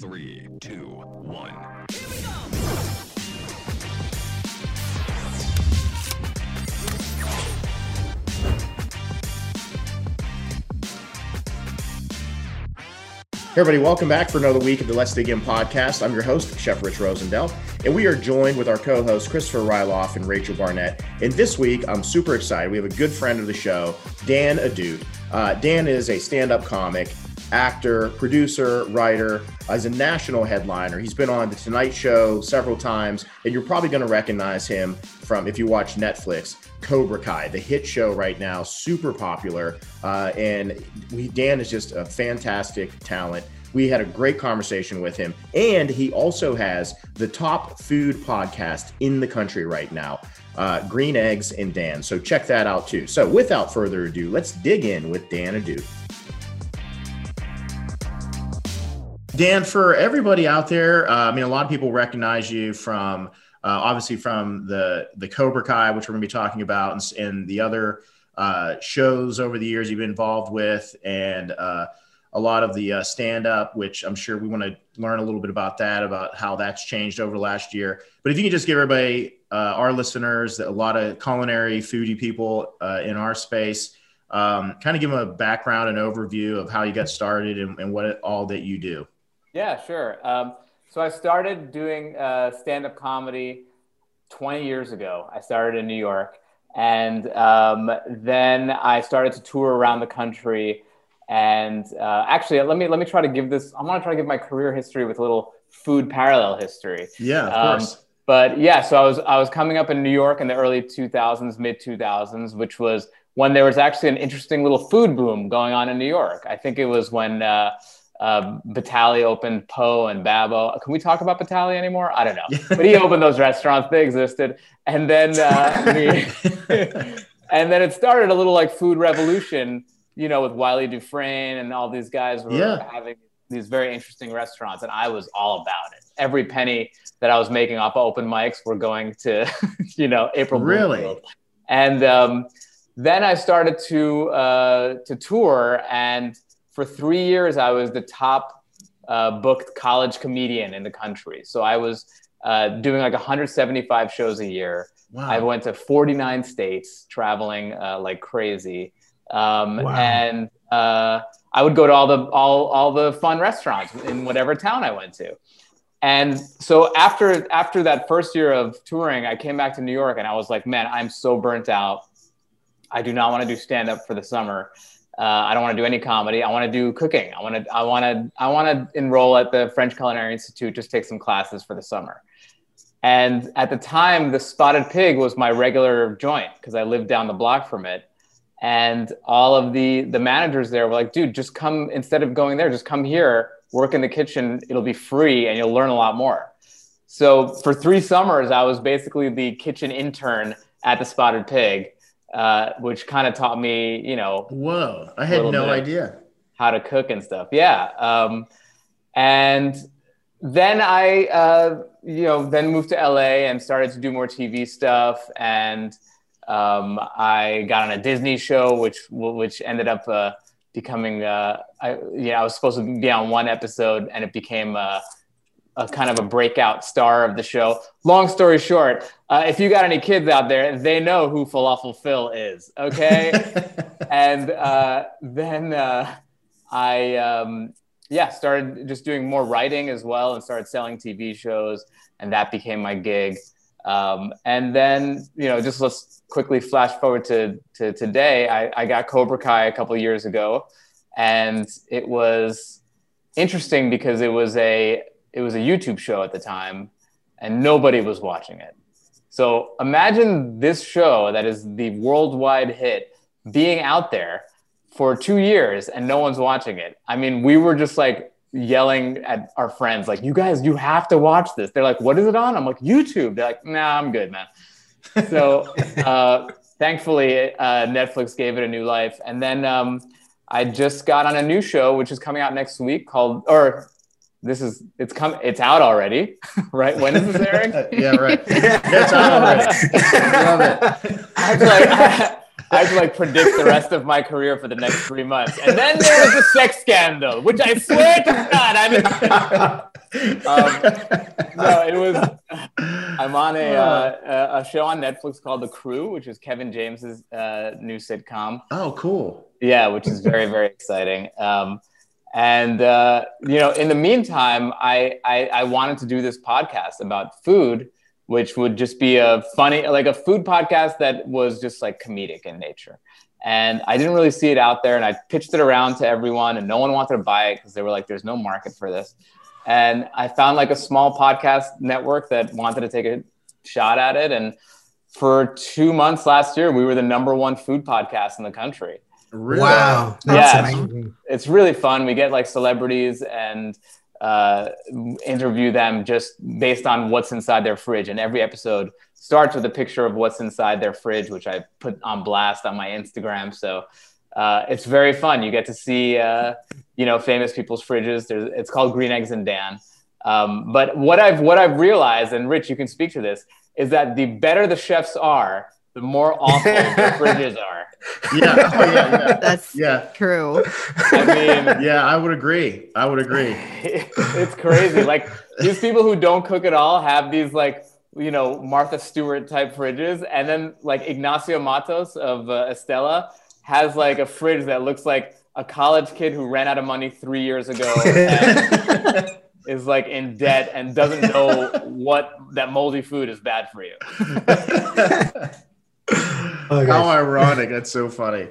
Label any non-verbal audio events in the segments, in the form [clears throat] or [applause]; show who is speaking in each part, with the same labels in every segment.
Speaker 1: Three, two, one.
Speaker 2: Hey everybody, welcome back for another week of the Let's Dig In podcast. I'm your host, Chef Rich Rosendale, and we are joined with our co-hosts Christopher Ryloff and Rachel Barnett. And this week, I'm super excited. We have a good friend of the show, Dan Ahdoot. Uh, Dan is a stand-up comic, actor, producer, writer. Uh, he's a national headliner. He's been on the Tonight Show several times, and you're probably going to recognize him from if you watch Netflix. Cobra Kai, the hit show right now, super popular. Uh, and we, Dan is just a fantastic talent. We had a great conversation with him. And he also has the top food podcast in the country right now, uh, Green Eggs and Dan. So check that out too. So without further ado, let's dig in with Dan Ahdoot. Dan, for everybody out there, uh, I mean, a lot of people recognize you from uh, obviously from the the Cobra Kai, which we're going to be talking about, and, and the other uh, shows over the years you've been involved with, and uh, a lot of the uh, stand up, which I'm sure we want to learn a little bit about that, about how that's changed over the last year. But if you could just give everybody, uh, our listeners, a lot of culinary foodie people in our space, um, kind of give them a background and overview of how you got started and, and what it, all that you do.
Speaker 3: Yeah, sure. Um, so I started doing uh, stand-up comedy 20 years ago. I started in New York, and um, then I started to tour around the country. And uh, actually, let me let me try to give this. I want to try to give my career history with a little food parallel history.
Speaker 2: Yeah, of um, course.
Speaker 3: But yeah, so I was I was coming up in New York in the early 2000s, mid 2000s, which was when there was actually an interesting little food boom going on in New York. I think it was when. Uh, uh, Batali opened Po and Babbo. Can we talk about Batali anymore? I don't know. but he opened those restaurants. They existed. And then, uh, [laughs] we, [laughs] and then it started a little like food revolution, you know, with Wylie Dufresne and all these guys were yeah. having these very interesting restaurants. And I was all about it. Every penny that I was making off of open mics were going to, [laughs] you know, April.
Speaker 2: Really?
Speaker 3: And um, then I started to, uh, to tour and – for three years, I was the top uh, booked college comedian in the country. So I was uh, doing like 175 shows a year. Wow. I went to 49 states, traveling uh, like crazy, um, wow. and uh, I would go to all the all all the fun restaurants in whatever town I went to. And so after after that first year of touring, I came back to New York, and I was like, man, I'm so burnt out. I do not want to do stand up for the summer. Uh, I don't want to do any comedy. I want to do cooking. I want to. I want to. I want to enroll at the French Culinary Institute. Just take some classes for the summer. And at the time, the Spotted Pig was my regular joint because I lived down the block from it. And all of the the managers there were like, "Dude, just come instead of going there, just come here, work in the kitchen. It'll be free, and you'll learn a lot more." So for three summers, I was basically the kitchen intern at the Spotted Pig uh, which kind of taught me, you know.
Speaker 2: Whoa, I had no idea
Speaker 3: how to cook and stuff. Yeah, um, and then I, uh, you know, then moved to LA and started to do more TV stuff, and um, I got on a Disney show, which which ended up uh, becoming, uh, I, yeah, I was supposed to be on one episode, and it became. Uh, a kind of a breakout star of the show. Long story short, uh, if you got any kids out there, they know who Falafel Phil is. Okay, [laughs] and uh, then uh, I um, yeah started just doing more writing as well, and started selling TV shows, and that became my gig. Um, and then you know just let's quickly flash forward to to today. I, I got Cobra Kai a couple years ago, and it was interesting because it was a it was a YouTube show at the time, and nobody was watching it. So imagine this show that is the worldwide hit being out there for two years and no one's watching it. I mean, we were just like yelling at our friends, like, you guys, you have to watch this. They're like, what is it on? I'm like, YouTube. They're like, nah, I'm good, man. [laughs] so uh, thankfully, uh, Netflix gave it a new life. And then um, I just got on a new show, which is coming out next week called, or this is it's come it's out already [laughs] right when is this airing [laughs]
Speaker 2: yeah right [laughs] it's out already love it
Speaker 3: I have, to like, I, I to like predict the rest of my career for the next three months and then there was a sex scandal which i swear to god i'm um, no, it was. I'm on a uh, a show on Netflix called The Crew, which is Kevin James's uh, new sitcom.
Speaker 2: Oh, cool.
Speaker 3: Yeah, which is very very exciting. Um, and uh, you know, in the meantime, I, I I wanted to do this podcast about food, which would just be a funny like a food podcast that was just like comedic in nature. And I didn't really see it out there, and I pitched it around to everyone, and no one wanted to buy it because they were like, "There's no market for this." And I found like a small podcast network that wanted to take a shot at it, and for two months last year, we were the number one food podcast in the country.
Speaker 4: Really? Wow.
Speaker 3: That's yeah, it's, it's, really fun. We get like celebrities and uh, interview them just based on what's inside their fridge. And every episode starts with a picture of what's inside their fridge, which I put on blast on my Instagram. So uh, it's very fun. You get to see, uh, you know, famous people's fridges. There's, it's called Green Eggs and Dan. Um, but what I've what I've realized, and Rich, you can speak to this, is that the better the chefs are, the more awful the [laughs] fridges are.
Speaker 2: Yeah, oh, yeah, yeah.
Speaker 5: That's yeah. true.
Speaker 2: I mean, [laughs] yeah, I would agree. I would agree. [laughs]
Speaker 3: it's crazy. Like these people who don't cook at all have these like you know Martha Stewart type fridges, and then like Ignacio Mattos of uh, Estela has like a fridge that looks like a college kid who ran out of money three years ago. And, is like in debt and doesn't know what that moldy food is bad for you.
Speaker 2: Oh, How ironic! That's so funny.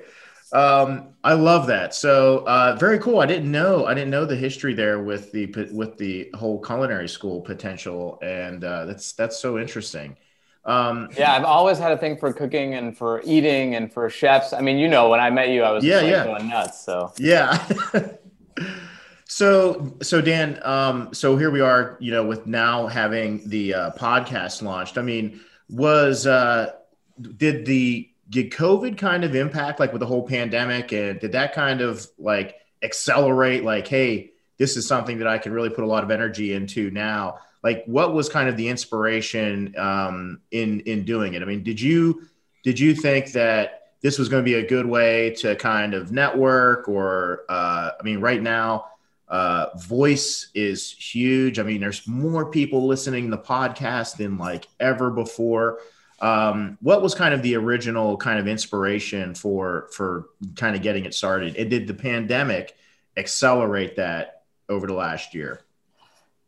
Speaker 2: Um, I love that. So uh, very cool. I didn't know. I didn't know the history there with the with the whole culinary school potential, and uh, that's that's so interesting.
Speaker 3: Um, yeah, I've always had a thing for cooking and for eating and for chefs. I mean, you know, when I met you, I was yeah, like yeah. going nuts. So
Speaker 2: yeah. [laughs] so so Dan, um, so here we are. You know, with now having the uh, podcast launched. I mean, was uh, did the did COVID kind of impact like with the whole pandemic? And did that kind of like accelerate like hey this is something that I can really put a lot of energy into now? Like what was kind of the inspiration um, in in doing it? I mean did you did you think that this was going to be a good way to kind of network or uh, I mean right now uh, voice is huge. I mean there's more people listening to the podcast than like ever before um, what was kind of the original kind of inspiration for for kind of getting it started? And did the pandemic accelerate that over the last year?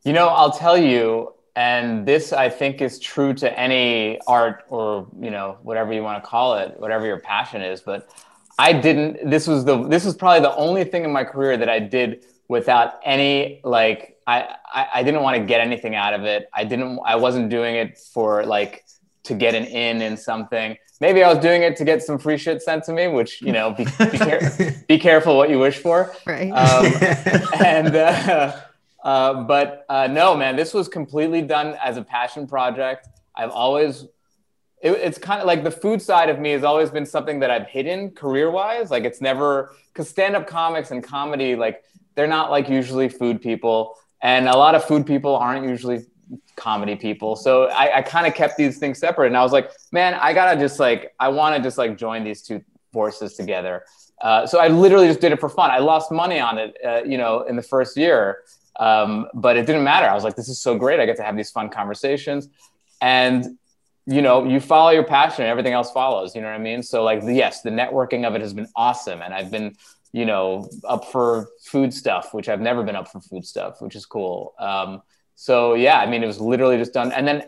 Speaker 3: You know, I'll tell you, and this I think is true to any art or you know whatever you want to call it, whatever your passion is. But I didn't. This was the this was probably the only thing in my career that I did without any like I, I, I didn't want to get anything out of it. I didn't I wasn't doing it for like to get an in in something. Maybe I was doing it to get some free shit sent to me, which you know, be be, care- [laughs] be careful what you wish for.
Speaker 5: Right.
Speaker 3: Um, [laughs] and uh, uh, but uh, no, man, this was completely done as a passion project. I've always it, it's kind of like the food side of me has always been something that I've hidden career wise. Like it's never because stand up comics and comedy like they're not like usually food people. And a lot of food people aren't usually comedy people. So I, I kind of kept these things separate. And I was like, man, I gotta just like, I want to just like join these two forces together. Uh, so I literally just did it for fun. I lost money on it, uh, you know, in the first year, um, but it didn't matter. I was like, this is so great. I get to have these fun conversations, and you know, you follow your passion, and everything else follows. You know what I mean? So like, yes, the networking of it has been awesome, and I've been, you know, up for food stuff, which I've never been up for food stuff, which is cool. Um, so yeah, I mean, it was literally just done. And then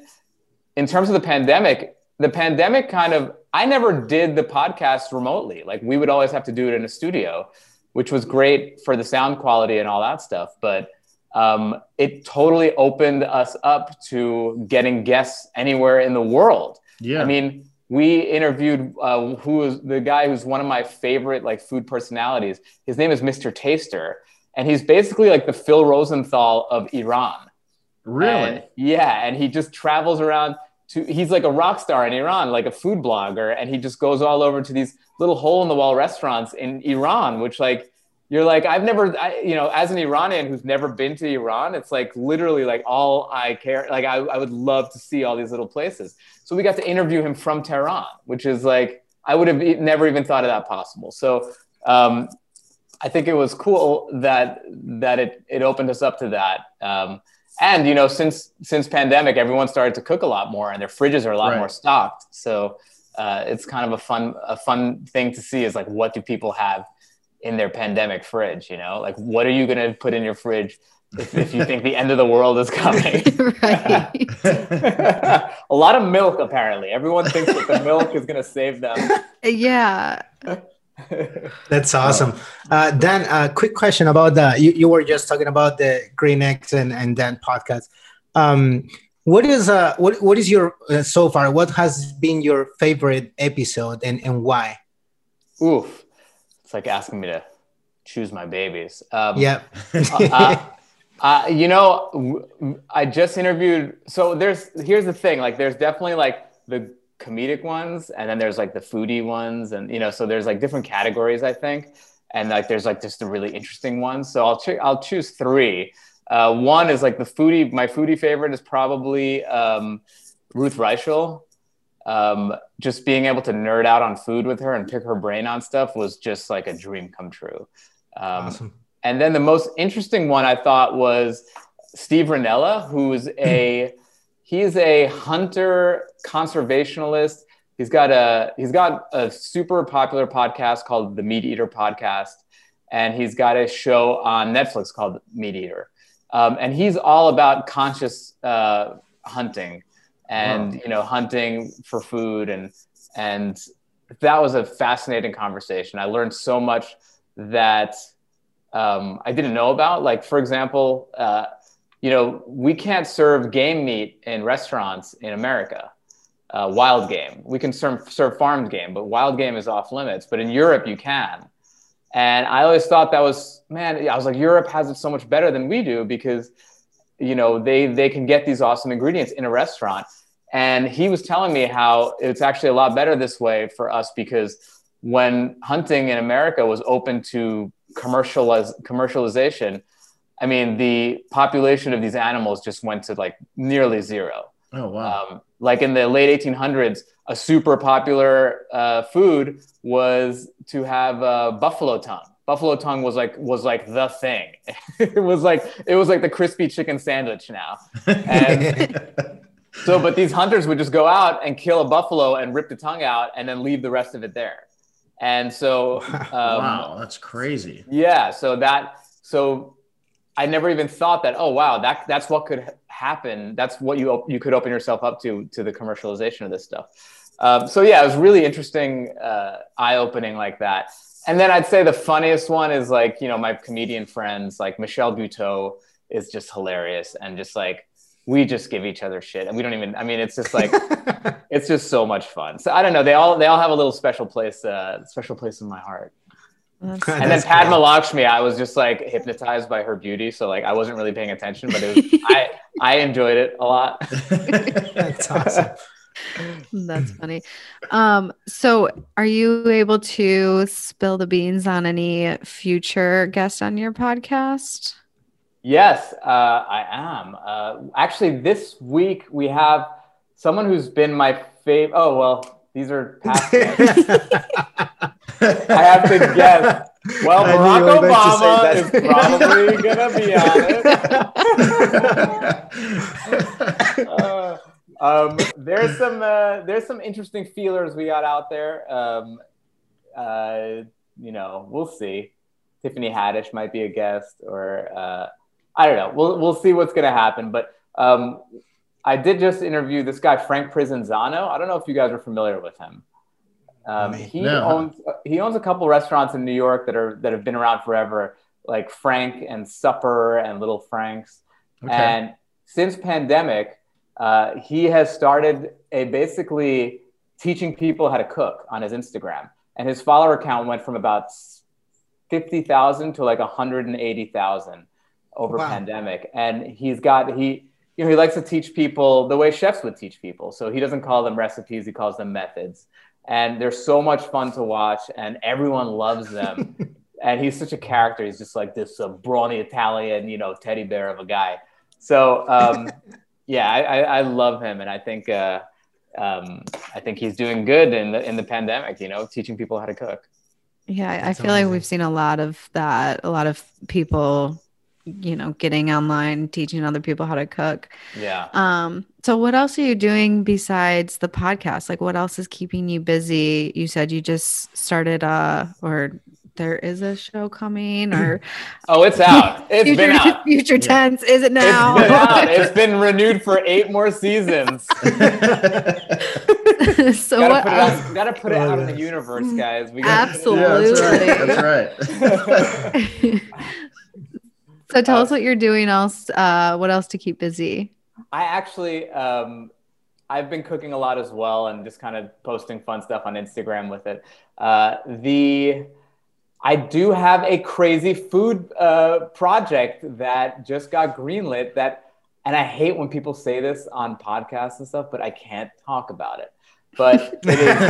Speaker 3: in terms of the pandemic, the pandemic kind of, I never did the podcast remotely. Like we would always have to do it in a studio, which was great for the sound quality and all that stuff. But um, it totally opened us up to getting guests anywhere in the world. Yeah. I mean, we interviewed uh, who was the guy who's one of my favorite like food personalities. His name is Mr. Taster, and he's basically like the Phil Rosenthal of Iran.
Speaker 2: Really?
Speaker 3: And, yeah, and he just travels around to he's like a rock star in Iran, like a food blogger, and he just goes all over to these little hole in the wall restaurants in Iran, which like you're like I've never I, you know as an Iranian who's never been to Iran, it's like literally like all I care like I, I would love to see all these little places. So we got to interview him from Tehran, which is like I would have never even thought of that possible. So um, I think it was cool that that it it opened us up to that. Um, and you know, since since pandemic, everyone started to cook a lot more, and their fridges are a lot
Speaker 2: Right.
Speaker 3: more stocked. So uh, it's kind of a fun a fun thing to see is like what do people have in their pandemic fridge? You know, like what are you gonna put in your fridge if, if you think the end of the world is coming? [laughs] [laughs] a lot of milk, apparently. Everyone thinks that the milk is gonna save them. [laughs]
Speaker 4: Yeah.
Speaker 5: That's awesome. Uh, Dan, a quick question about that. you, you were just talking about the Green Eggs and, and Dan podcast. Um, what is uh what what is your uh, so far? What has been your favorite episode and and why?
Speaker 3: Oof, it's like asking me to choose my babies. Um,
Speaker 5: Yeah.
Speaker 3: uh, uh, [laughs] you know, I just interviewed. So there's here's the thing. Like, there's definitely like the comedic ones, and then there's like the foodie ones, and you know, so there's like different categories. I think, and like there's like just the really interesting ones. So I'll ch- I'll choose three. Uh, one is like the foodie. My foodie favorite is probably um, Ruth Reichl. Um, just being able to nerd out on food with her and pick her brain on stuff was just like a dream come true. Um,
Speaker 5: awesome.
Speaker 3: and then the most interesting one I thought was Steve Rinella, who's a [laughs] he's a hunter conservationalist. He's got a he's got a super popular podcast called the Meat Eater Podcast, and he's got a show on Netflix called Meat Eater. Um, and he's all about conscious uh, hunting and you know hunting for food and and that was a fascinating conversation. I learned so much that um, I didn't know about. Like, for example, uh, you know, we can't serve game meat in restaurants in America. Uh, wild game. We can serve, serve farmed game, but wild game is off limits. But in Europe, you can. And I always thought that was, man, I was like, Europe has it so much better than we do because, you know, they, they can get these awesome ingredients in a restaurant. And he was telling me how it's actually a lot better this way for us because when hunting in America was open to commercialize, commercialization, I mean, the population of these animals just went to like nearly zero.
Speaker 2: Oh wow.
Speaker 3: Um, like in the late 1800s, a super popular uh, food was to have uh, buffalo tongue. Buffalo tongue was like was like the thing. [laughs] it was like it was like the crispy chicken sandwich now. And [laughs] so, but these hunters would just go out and kill a buffalo and rip the tongue out and then leave the rest of it there. And so, um,
Speaker 2: wow, that's crazy.
Speaker 3: yeah. So that so I never even thought that. Oh wow, that that's what could happen. That's what you you could open yourself up to to the commercialization of this stuff. Um, so yeah, it was really interesting, uh, eye opening like that. And then I'd say the funniest one is like you know my comedian friends like Michelle Buteau is just hilarious and just like we just give each other shit and we don't even. I mean, it's just like [laughs] it's just so much fun. So I don't know. They all they all have a little special place uh, special place in my heart
Speaker 4: That's-
Speaker 3: and then Padma
Speaker 5: great.
Speaker 3: Lakshmi, I was just like hypnotized by her beauty. So like I wasn't really paying attention, but it was, [laughs] I I enjoyed it a lot. [laughs]
Speaker 5: That's awesome. [laughs]
Speaker 4: That's funny. Um, so are you able to spill the beans on any future guests on your podcast?
Speaker 3: Yes, uh, I am. Uh, actually, this week we have someone who's been my favorite. Oh well, these are [laughs] past. I have to guess. Well,
Speaker 5: I
Speaker 3: Barack
Speaker 5: you were going to say
Speaker 3: Obama is probably gonna be on it. [laughs] Uh, um, there's some uh, there's some interesting feelers we got out there. Um, uh, you know, we'll see. Tiffany Haddish might be a guest, or uh, I don't know. We'll we'll see what's gonna happen. But um, I did just interview this guy Frank Prisinzano. I don't know if you guys are familiar with him. Um, he
Speaker 2: No.
Speaker 3: owns he owns a couple restaurants in New York that are that have been around forever, like Frank and Supper and Little Frank's.
Speaker 2: Okay.
Speaker 3: And since pandemic, uh, he has started a basically teaching people how to cook on his Instagram, and his follower count went from about fifty thousand to like one hundred and eighty thousand over
Speaker 5: Wow.
Speaker 3: pandemic. And he's got he you know he likes to teach people the way chefs would teach people. So he doesn't call them recipes; he calls them methods. And they're so much fun to watch, and everyone loves them. [laughs] and he's such a character. He's just like this uh, brawny Italian, you know, teddy bear of a guy. So um, [laughs] yeah, I, I, I love him, and I think uh, um, I think he's doing good in the in the pandemic. You know, teaching people how to cook.
Speaker 4: Yeah, I- I
Speaker 5: That's
Speaker 4: feel like we've seen a lot of that. A lot of people you know, getting online, teaching other people how to cook.
Speaker 3: Yeah.
Speaker 4: Um, so what else are you doing besides the podcast? Like what else is keeping you busy? You said you just started uh or there is a show coming or [clears throat]
Speaker 3: Oh, it's out. It's
Speaker 4: future,
Speaker 3: been out. [laughs]
Speaker 4: future tense. Is it now?
Speaker 3: It's been out. [laughs] It's been renewed for eight more seasons. [laughs]
Speaker 4: so
Speaker 3: gotta
Speaker 4: what
Speaker 3: put
Speaker 4: else?
Speaker 3: out, gotta put it out in the universe, guys. We gotta
Speaker 4: Absolutely.
Speaker 2: Yeah, that's right. That's right.
Speaker 4: So tell
Speaker 3: Uh,
Speaker 4: us what you're doing else uh what else to keep busy
Speaker 3: I actually, um, I've been cooking a lot as well, and just kind of posting fun stuff on Instagram with it. Uh, the I do have a crazy food uh, project that just got greenlit. That, and I hate when people say this on podcasts and stuff, but I can't talk about it. But it is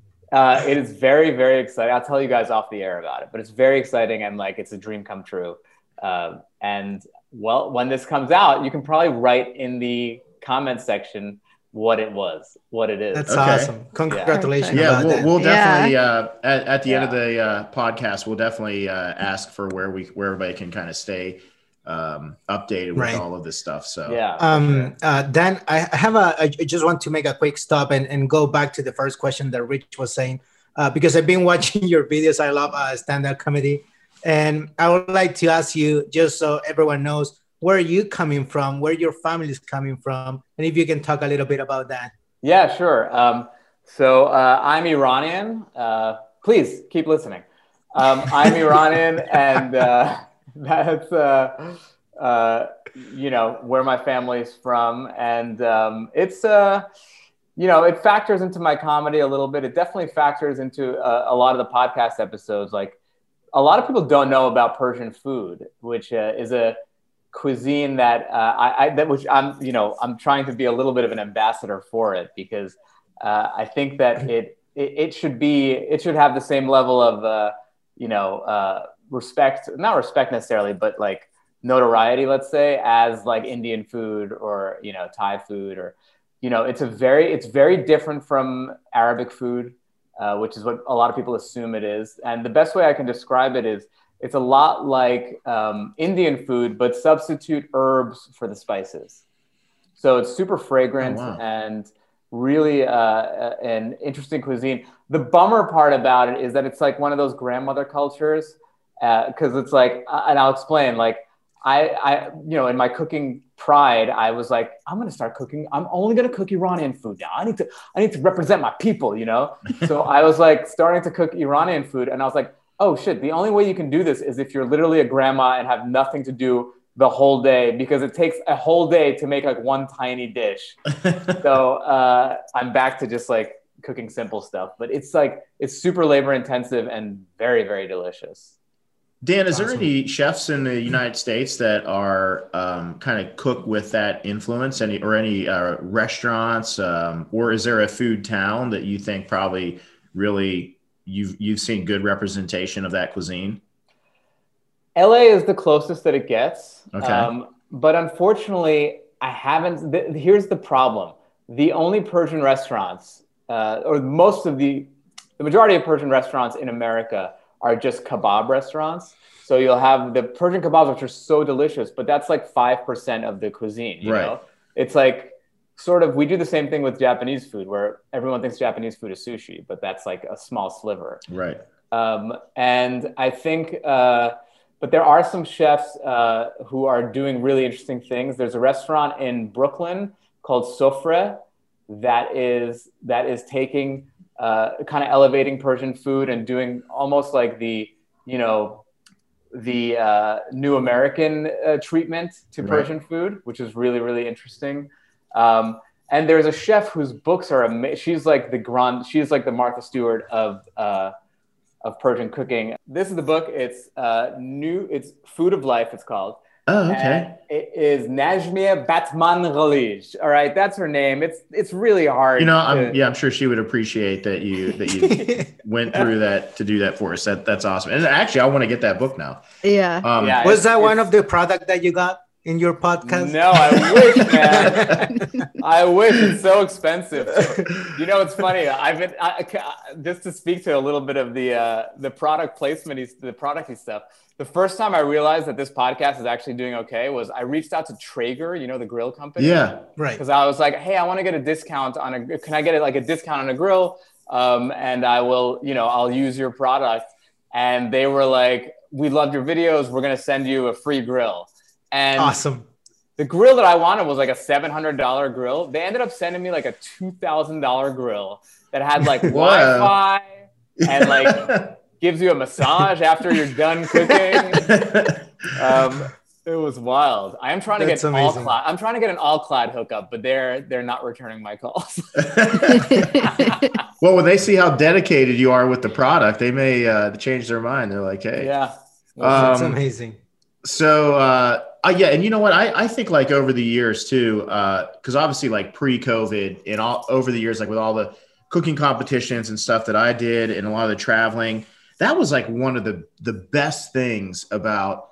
Speaker 3: [laughs] uh, it is very, very exciting. I'll tell you guys off the air about it, but it's very exciting and like it's a dream come true. Uh, and well, when this comes out, you can probably write in the comment section what it was, what it is.
Speaker 5: That's
Speaker 2: Okay.
Speaker 5: awesome. Congratulations.
Speaker 2: yeah,
Speaker 5: about
Speaker 2: we'll, we'll
Speaker 4: Yeah.
Speaker 2: definitely uh, at, at the end of the uh, podcast, we'll definitely uh, ask for where we where everybody can kind of stay um, updated with all of this stuff. So
Speaker 3: yeah.
Speaker 5: um uh dan i I have a, I just want to make a quick stop and, and go back to the first question that rich was saying uh, because i've been [laughs] watching your videos i love uh, stand-up comedy and i would like to ask you just so everyone knows where are you coming from where your family is coming from and if you can talk a little bit about that
Speaker 3: Yeah, sure. Um, so uh, I'm Iranian. Uh, please keep listening. Um, I'm Iranian, [laughs] and uh, that's uh, uh, you know where my family's from, and um, it's uh, you know it factors into my comedy a little bit. It definitely factors into uh, a lot of the podcast episodes. Like a lot of people don't know about Persian food, which uh, is a cuisine that uh, I, I that which I'm you know I'm trying to be a little bit of an ambassador for it because uh, I think that it, it it should be it should have the same level of uh, you know uh, respect not respect necessarily but like notoriety let's say as like Indian food or you know Thai food or you know it's a very it's very different from Arabic food uh, which is what a lot of people assume it is and the best way I can describe it is it's a lot like um, Indian food, but substitute herbs for the spices. So it's super fragrant
Speaker 2: Oh, wow.
Speaker 3: and really uh, an interesting cuisine. The bummer part about it is that it's like one of those grandmother cultures, because it's like, uh, and I'll explain. Like I, I, you know, in my cooking pride, I was like, I'm gonna start cooking. I'm only gonna cook Iranian food now. I need to, I need to represent my people, you know. [laughs] so I was like starting to cook Iranian food, and I was like oh shit, the only way you can do this is if you're literally a grandma and have nothing to do the whole day because it takes a whole day to make like one tiny dish. [laughs] so uh, I'm back to just like cooking simple stuff, but it's like it's super labor intensive and very very delicious.
Speaker 2: Dan, is there any chefs in the United States that are um, kind of cook with that influence? Any or any uh, restaurants, um, or is there a food town that you think probably really you've you've seen good representation of that cuisine?
Speaker 3: LA is the closest that it gets.
Speaker 2: Okay.
Speaker 3: Um, but unfortunately, I haven't. Th- here's the problem: the only Persian restaurants, uh, or most of the, the majority of Persian restaurants in America are just kebab restaurants. So you'll have the Persian kebabs, which are so delicious, but that's like five percent of the cuisine. You
Speaker 2: Right.
Speaker 3: know, it's like sort of we do the same thing with Japanese food, where everyone thinks Japanese food is sushi, but that's like a small sliver.
Speaker 2: Right.
Speaker 3: Um, and I think, uh, but there are some chefs uh, who are doing really interesting things. There's a restaurant in Brooklyn called Sofreh that is that is taking uh, kind of elevating Persian food and doing almost like the you know the uh, new American uh, treatment to
Speaker 2: Right.
Speaker 3: Persian food, which is really really interesting. Um, and there's a chef whose books are amazing. She's like the grand. She's like the Martha Stewart of uh, of Persian cooking. This is the book. It's uh, new. It's Food of Life. It's called.
Speaker 2: Oh, okay.
Speaker 3: And it is Najmia Batman Ghalij. All right, that's her name. It's it's really hard.
Speaker 2: You know, I'm yeah, I'm sure she would appreciate that you that you [laughs] went through that to do that for us. That that's awesome. And actually, I want to get that book now.
Speaker 4: yeah
Speaker 2: Um,
Speaker 3: Yeah.
Speaker 5: was that one of the product that you got in your podcast
Speaker 3: No, I wish, [laughs] man. I wish it's so expensive. You know, it's funny. I've been I, I- just to speak to a little bit of the uh, the product placement, the producty stuff. The first time I realized that this podcast is actually doing okay was I reached out to Traeger, you know, the grill company.
Speaker 2: Yeah.
Speaker 5: Right.
Speaker 3: Because I was like, hey, I want to get a discount on a, can I get it like a discount on a grill? Um, and I will, you know, I'll use your product. And they were like, we loved your videos. We're going to send you a free grill. And
Speaker 5: Awesome.
Speaker 3: the grill that I wanted was like a $700 grill. They ended up sending me like a $2,000 grill that had like [laughs]
Speaker 2: Wow.
Speaker 3: Wi-Fi and like [laughs] gives you a massage after you're done cooking. [laughs] Um, it was wild. I am trying to
Speaker 5: That's
Speaker 3: get All-Clad. I'm trying to get an All-Clad hookup, but they're they're not returning my calls. [laughs] [laughs]
Speaker 2: well, when they see how dedicated you are with the product, they may uh, change their mind. They're like, hey.
Speaker 3: yeah.
Speaker 5: That's
Speaker 2: Um,
Speaker 5: amazing.
Speaker 2: So uh, uh, yeah, and you know what? I, I think like over the years too, because obviously like pre-COVID and all over the years, like with all the cooking competitions and stuff that I did and a lot of the traveling, that was like one of the the best things about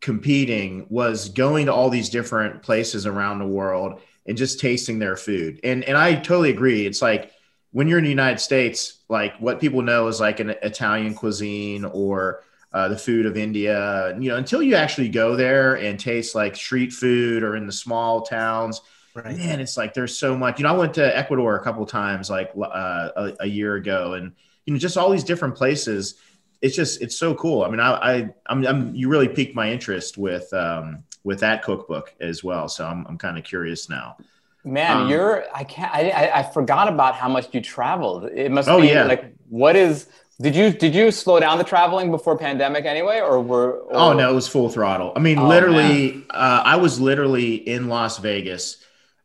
Speaker 2: competing was going to all these different places around the world and just tasting their food. And and I totally agree. It's like when you're in the United States, like what people know is like an Italian cuisine or uh, the food of India. You know, until you actually go there and taste like street food or in the small towns,
Speaker 5: Right.
Speaker 2: man, it's like there's so much. You know, I went to Ecuador a couple times, like uh, a, a year ago, and you know, just all these different places. It's just it's so cool. I mean, I, I I'm, I'm you really piqued my interest with um, with that cookbook as well. So I'm I'm kind of curious now.
Speaker 3: Man,
Speaker 2: Um,
Speaker 3: you're I can't I, I I forgot about how much you traveled. It must
Speaker 2: Oh,
Speaker 3: be
Speaker 2: yeah.
Speaker 3: like what is did you did you slow down the traveling before pandemic anyway or were or,
Speaker 2: Oh no, it was full throttle. I mean,
Speaker 3: Oh,
Speaker 2: literally, uh, I was literally in Las Vegas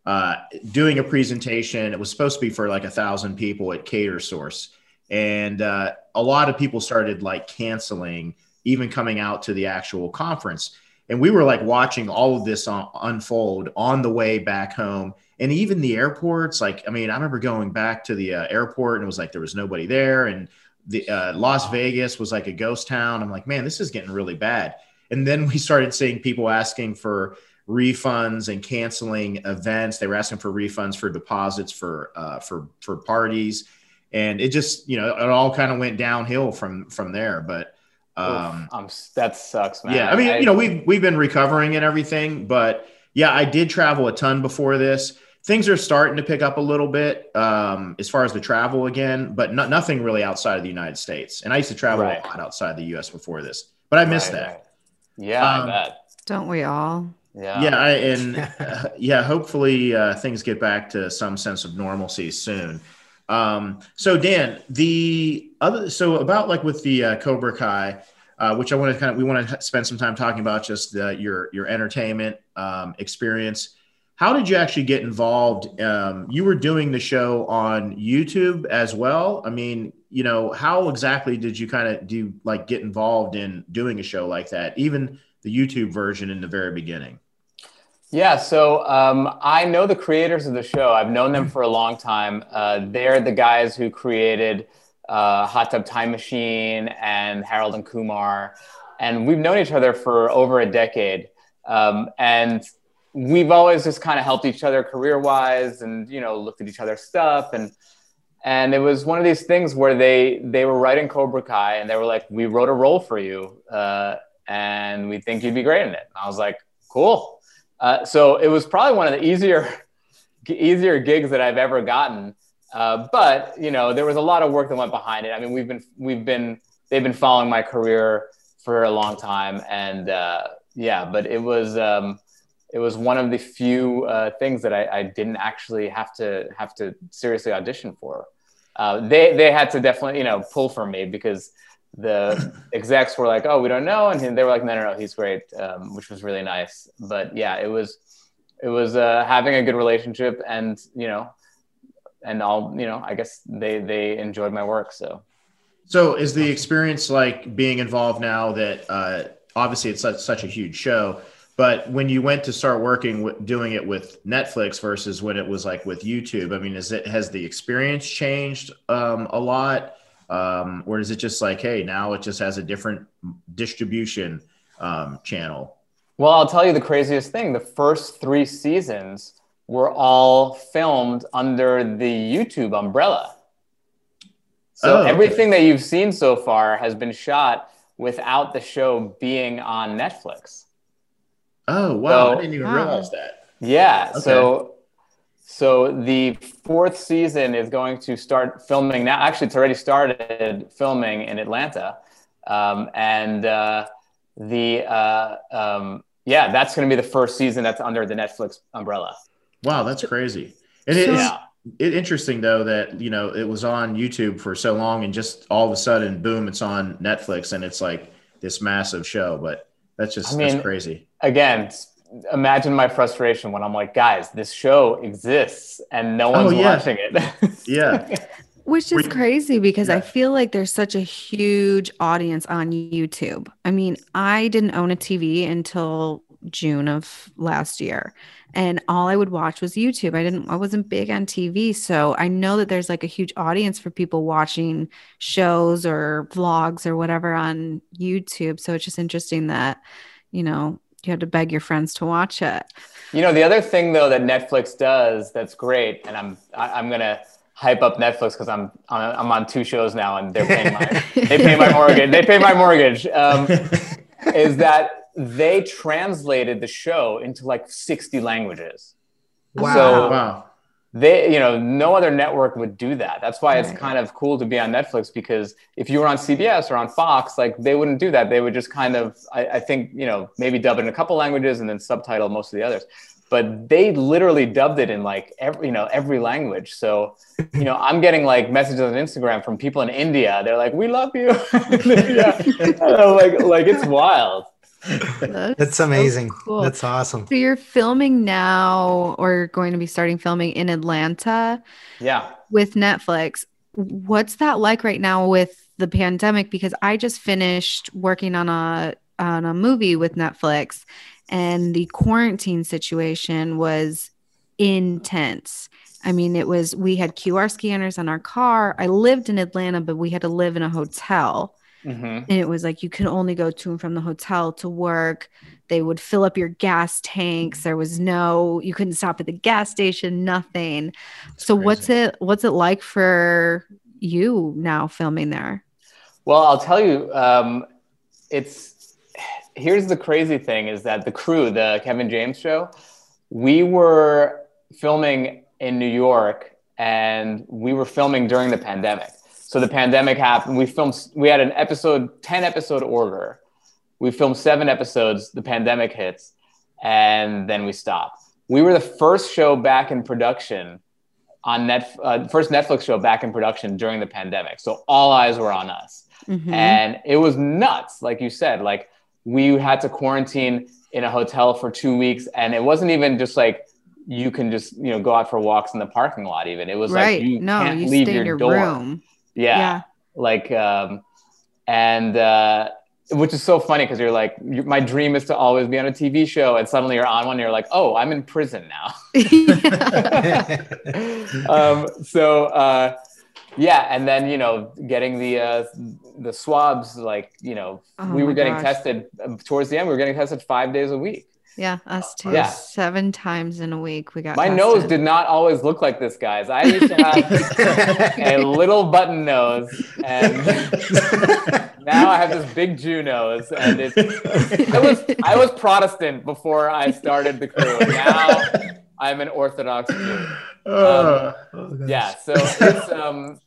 Speaker 2: uh, doing a presentation. It was supposed to be for like a thousand people at Catersource, and uh, a lot of people started like canceling, even coming out to the actual conference. And we were like watching all of this on, unfold on the way back home. And even the airports, like, I mean, I remember going back to the uh, airport and it was like there was nobody there. And the uh, Las Vegas was like a ghost town. I'm like, man, this is getting really bad. And then we started seeing people asking for refunds and canceling events. They were asking for refunds for deposits for uh, for for parties, and it just you know it all kind of went downhill from from there. But um,
Speaker 3: um, that sucks, man.
Speaker 2: yeah, I mean, you know, we've we've been recovering and everything, but yeah, I did travel a ton before this. Things are starting to pick up a little bit um, as far as the travel again, but no, nothing really outside of the United States. And I used to travel
Speaker 3: Right.
Speaker 2: a lot outside the U.S. before this, but I missed
Speaker 3: Right,
Speaker 2: that.
Speaker 3: right. Yeah,
Speaker 2: Um,
Speaker 3: I bet.
Speaker 4: Don't we all?
Speaker 3: Yeah.
Speaker 2: Yeah, I, and uh, [laughs] [laughs] yeah, hopefully uh, things get back to some sense of normalcy soon. Um, so Dan, the other so about like with the uh, Cobra Kai, uh, which I want to kind of we want to spend some time talking about just uh, your your entertainment um, experience. How did you actually get involved? Um, you were doing the show on YouTube as well. I mean, you know, how exactly did you kind of do like get involved in doing a show like that? Even the YouTube version in the very beginning.
Speaker 3: Yeah, so um, I know the creators of the show. I've known them for a long time. Uh, they're the guys who created uh, Hot Tub Time Machine and Harold and Kumar, and we've known each other for over a decade. Um, and we've always just kind of helped each other career-wise, and you know, looked at each other's stuff. And and it was one of these things where they they were writing Cobra Kai, and they were like, "We wrote a role for you, uh, and we think you'd be great in it." And I was like, "Cool." Uh, so it was probably one of the easier [laughs] easier gigs that I've ever gotten. Uh, but you know, there was a lot of work that went behind it. I mean, we've been we've been they've been following my career for a long time, and uh, yeah, but it was um, it was one of the few uh, things that I, I didn't actually have to have to seriously audition for. Uh, they they had to definitely you know pull for me because the [coughs] execs were like, "Oh, we don't know," and they were like, "No, no, no, he's great," um, which was really nice. But yeah, it was it was uh, having a good relationship, and you know, and all you know, I guess they they enjoyed my work. So
Speaker 2: So is the experience like being involved now that uh, obviously it's such, such a huge show, but when you went to start working with doing it with Netflix versus when it was like with YouTube, I mean, is it has the experience changed um, a lot, um, or is it just like, hey, now it just has a different distribution um, channel?
Speaker 3: Well, I'll tell you the craziest thing. The first three seasons were all filmed under the YouTube umbrella. So
Speaker 2: Oh, okay.
Speaker 3: everything that you've seen so far has been shot without the show being on Netflix.
Speaker 2: Oh wow!
Speaker 3: So-
Speaker 2: I didn't even
Speaker 4: Wow.
Speaker 2: realize that.
Speaker 3: Yeah.
Speaker 2: Okay.
Speaker 3: So so the fourth season is going to start filming now. Actually, it's already started filming in Atlanta, um, and uh, the uh, um, yeah, that's going to be the first season that's under the Netflix umbrella.
Speaker 2: Wow, that's crazy. And it is
Speaker 3: Yeah.
Speaker 2: it, interesting though that you know it was on YouTube for so long, and just all of a sudden, boom, it's on Netflix, and it's like this massive show. But that's just
Speaker 3: I mean-
Speaker 2: that's crazy.
Speaker 3: Again, imagine my frustration when I'm like, guys, this show exists and no
Speaker 2: Oh,
Speaker 3: one's
Speaker 2: yeah.
Speaker 3: watching it. [laughs]
Speaker 2: Yeah,
Speaker 4: Which is
Speaker 2: you-
Speaker 4: crazy because I feel like there's such a huge audience on YouTube. I mean, I didn't own a TV until June of last year, and all I would watch was YouTube. I didn't, I wasn't big on TV. So I know that there's like a huge audience for people watching shows or vlogs or whatever on YouTube. So it's just interesting that, you know, you had to beg your friends to watch it.
Speaker 3: You know, the other thing though that Netflix does that's great, and I'm I, I'm gonna hype up Netflix because I'm on, I'm on two shows now and they're paying my [laughs] they pay my mortgage they pay my mortgage. Um, is that they translated the show into like 60 languages.
Speaker 5: Wow.
Speaker 3: So-
Speaker 2: wow.
Speaker 3: They, you know, no other network would do that. That's why it's kind of cool to be on Netflix because if you were on CBS or on Fox, like they wouldn't do that. They would just kind of, I, I think, you know, maybe dub it in a couple languages and then subtitle most of the others. But they literally dubbed it in like every, you know, every language. So, you know, I'm getting like messages on Instagram from people in India. They're like, "We love you." [laughs] yeah, [laughs] like, like it's wild.
Speaker 5: That's amazing.
Speaker 4: cool.
Speaker 5: That's awesome.
Speaker 4: So you're filming now or you're going to be starting filming in Atlanta
Speaker 3: Yeah.
Speaker 4: with Netflix. What's that like right now with the pandemic? Because I just finished working on a on a movie with Netflix and the quarantine situation was intense. I mean, it was we had QR scanners on our car. I lived in Atlanta, but we had to live in a hotel
Speaker 3: hmm
Speaker 4: and it was like you could only go to and from the hotel to work. They would fill up your gas tanks. There was no you couldn't stop at the gas station nothing. So what's it what's it like for you now filming there?
Speaker 3: Well, I'll tell you, um, it's here's the crazy thing is that the crew, the Kevin James show, we were filming in New York and we were filming during the pandemic. So the pandemic happened. We filmed, we had an episode, 10 episode order. We filmed seven episodes, the pandemic hits, and then we stopped. We were the first show back in production on net, uh, first Netflix show back in production during the pandemic. So all eyes were on us
Speaker 4: Mhm.
Speaker 3: and it was nuts like you said like we had to quarantine in a hotel for two weeks and it wasn't even just like you can just you know go out for walks in the parking lot even it was
Speaker 4: right
Speaker 3: like you
Speaker 4: no
Speaker 3: can't
Speaker 4: you
Speaker 3: leave
Speaker 4: stay
Speaker 3: your,
Speaker 4: in your
Speaker 3: door
Speaker 4: room
Speaker 3: yeah,
Speaker 4: yeah
Speaker 3: like um and uh which is so funny because you're like my dream is to always be on a tv show and suddenly you're on one and you're like oh i'm in prison now [laughs] [laughs] um, so uh, yeah, and then you know, getting the uh, the swabs, like you know,
Speaker 4: Oh
Speaker 3: we were getting
Speaker 4: gosh.
Speaker 3: tested um, towards the end. We were getting tested five days a week.
Speaker 4: Yeah us too
Speaker 3: Yeah.
Speaker 4: seven times in a week we got
Speaker 3: My nose did not always look like this, guys. I used to have [laughs] a little button nose, and [laughs] now I have this big Jew nose, and it's I was I was Protestant before I started the crew. Now I'm an Orthodox Jew.
Speaker 2: Uh,
Speaker 3: yeah so it's um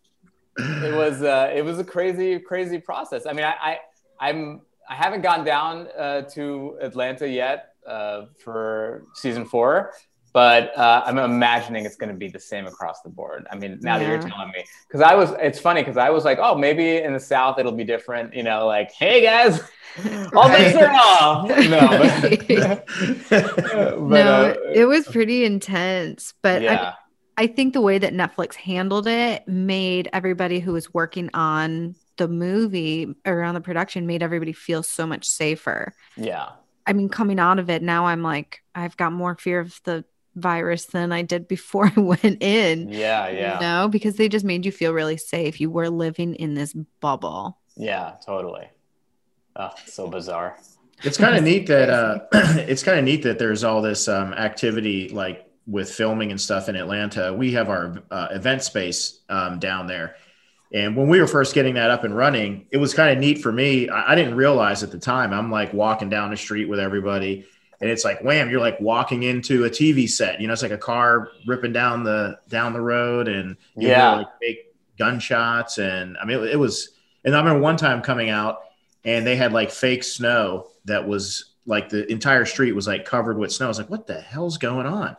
Speaker 3: it was uh it was a crazy crazy process i mean i, I i'm i haven't gone down uh, to atlanta yet uh, for season four but uh, i'm imagining it's going to be the same across the board. I mean now that you're telling me. Because i was it's funny because i was like oh maybe in the south it'll be different you know like hey guys [laughs] all bets are off. No but, [laughs] [laughs] but,
Speaker 4: no
Speaker 3: uh,
Speaker 4: it was pretty intense but I,
Speaker 3: yeah.
Speaker 4: I think the way that Netflix handled it made everybody who was working on the movie around the production made everybody feel so much safer.
Speaker 3: yeah
Speaker 4: I mean, coming out of it now, I'm like, I've got more fear of the virus than I did before [laughs] I went in.
Speaker 3: yeah yeah
Speaker 4: You know, because they just made you feel really safe. You were living in this bubble.
Speaker 3: Yeah, totally. Oh, so bizarre.
Speaker 2: it's kind of neat that uh, [clears throat] it's kind of neat that there's all this um, activity like with filming and stuff in Atlanta. We have our uh, event space um, down there, And when we were first getting that up and running, it was kind of neat for me. I, I didn't realize at the time. I'm like walking down the street with everybody, and it's like wham, you're like walking into a TV set. You know, it's like a car ripping down the down the road, and you
Speaker 3: Yeah.
Speaker 2: hear, like big gunshots. And I mean, it, it was. And I remember one time coming out, and they had like fake snow that was like the entire street was like covered with snow. I was like, what the hell's going on?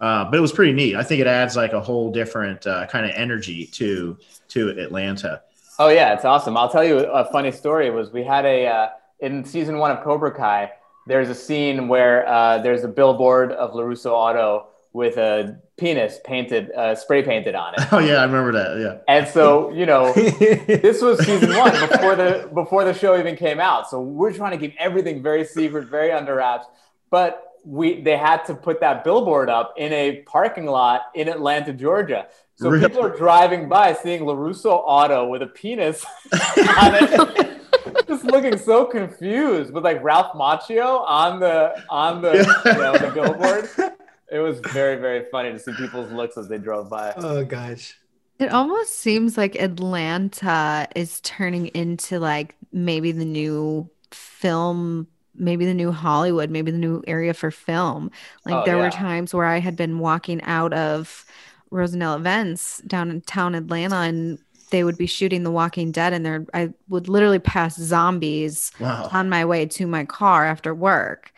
Speaker 2: Uh, but it was pretty neat. I think it adds like a whole different uh, kind of energy to to Atlanta.
Speaker 3: Oh yeah, it's awesome. I'll tell you a funny story. Was we had a uh, in season one of Cobra Kai. There's a scene where uh, there's a billboard of LaRusso Auto with a penis painted, uh, spray painted on it. [laughs]
Speaker 2: Oh yeah, I remember that. Yeah.
Speaker 3: And so you know, [laughs] this was season one before the before the show even came out. So we're trying to keep everything very secret, very under wraps. But we they had to put that billboard up in a parking lot in Atlanta, Georgia. So
Speaker 2: Really?
Speaker 3: people are driving by seeing LaRusso Auto with a penis [laughs] on it. [laughs] Just looking so confused with like Ralph Macchio on the on the you [laughs] know, the billboard. It was very very funny to see people's looks as they drove by.
Speaker 5: oh gosh.
Speaker 4: It almost seems like Atlanta is turning into like maybe the new film, maybe the new Hollywood, maybe the new area for film. Like
Speaker 3: Oh,
Speaker 4: there
Speaker 3: yeah.
Speaker 4: were times where I had been walking out of Rosendale events down in town Atlanta and they would be shooting The Walking Dead and there I would literally pass zombies
Speaker 2: Wow.
Speaker 4: on my way to my car after work.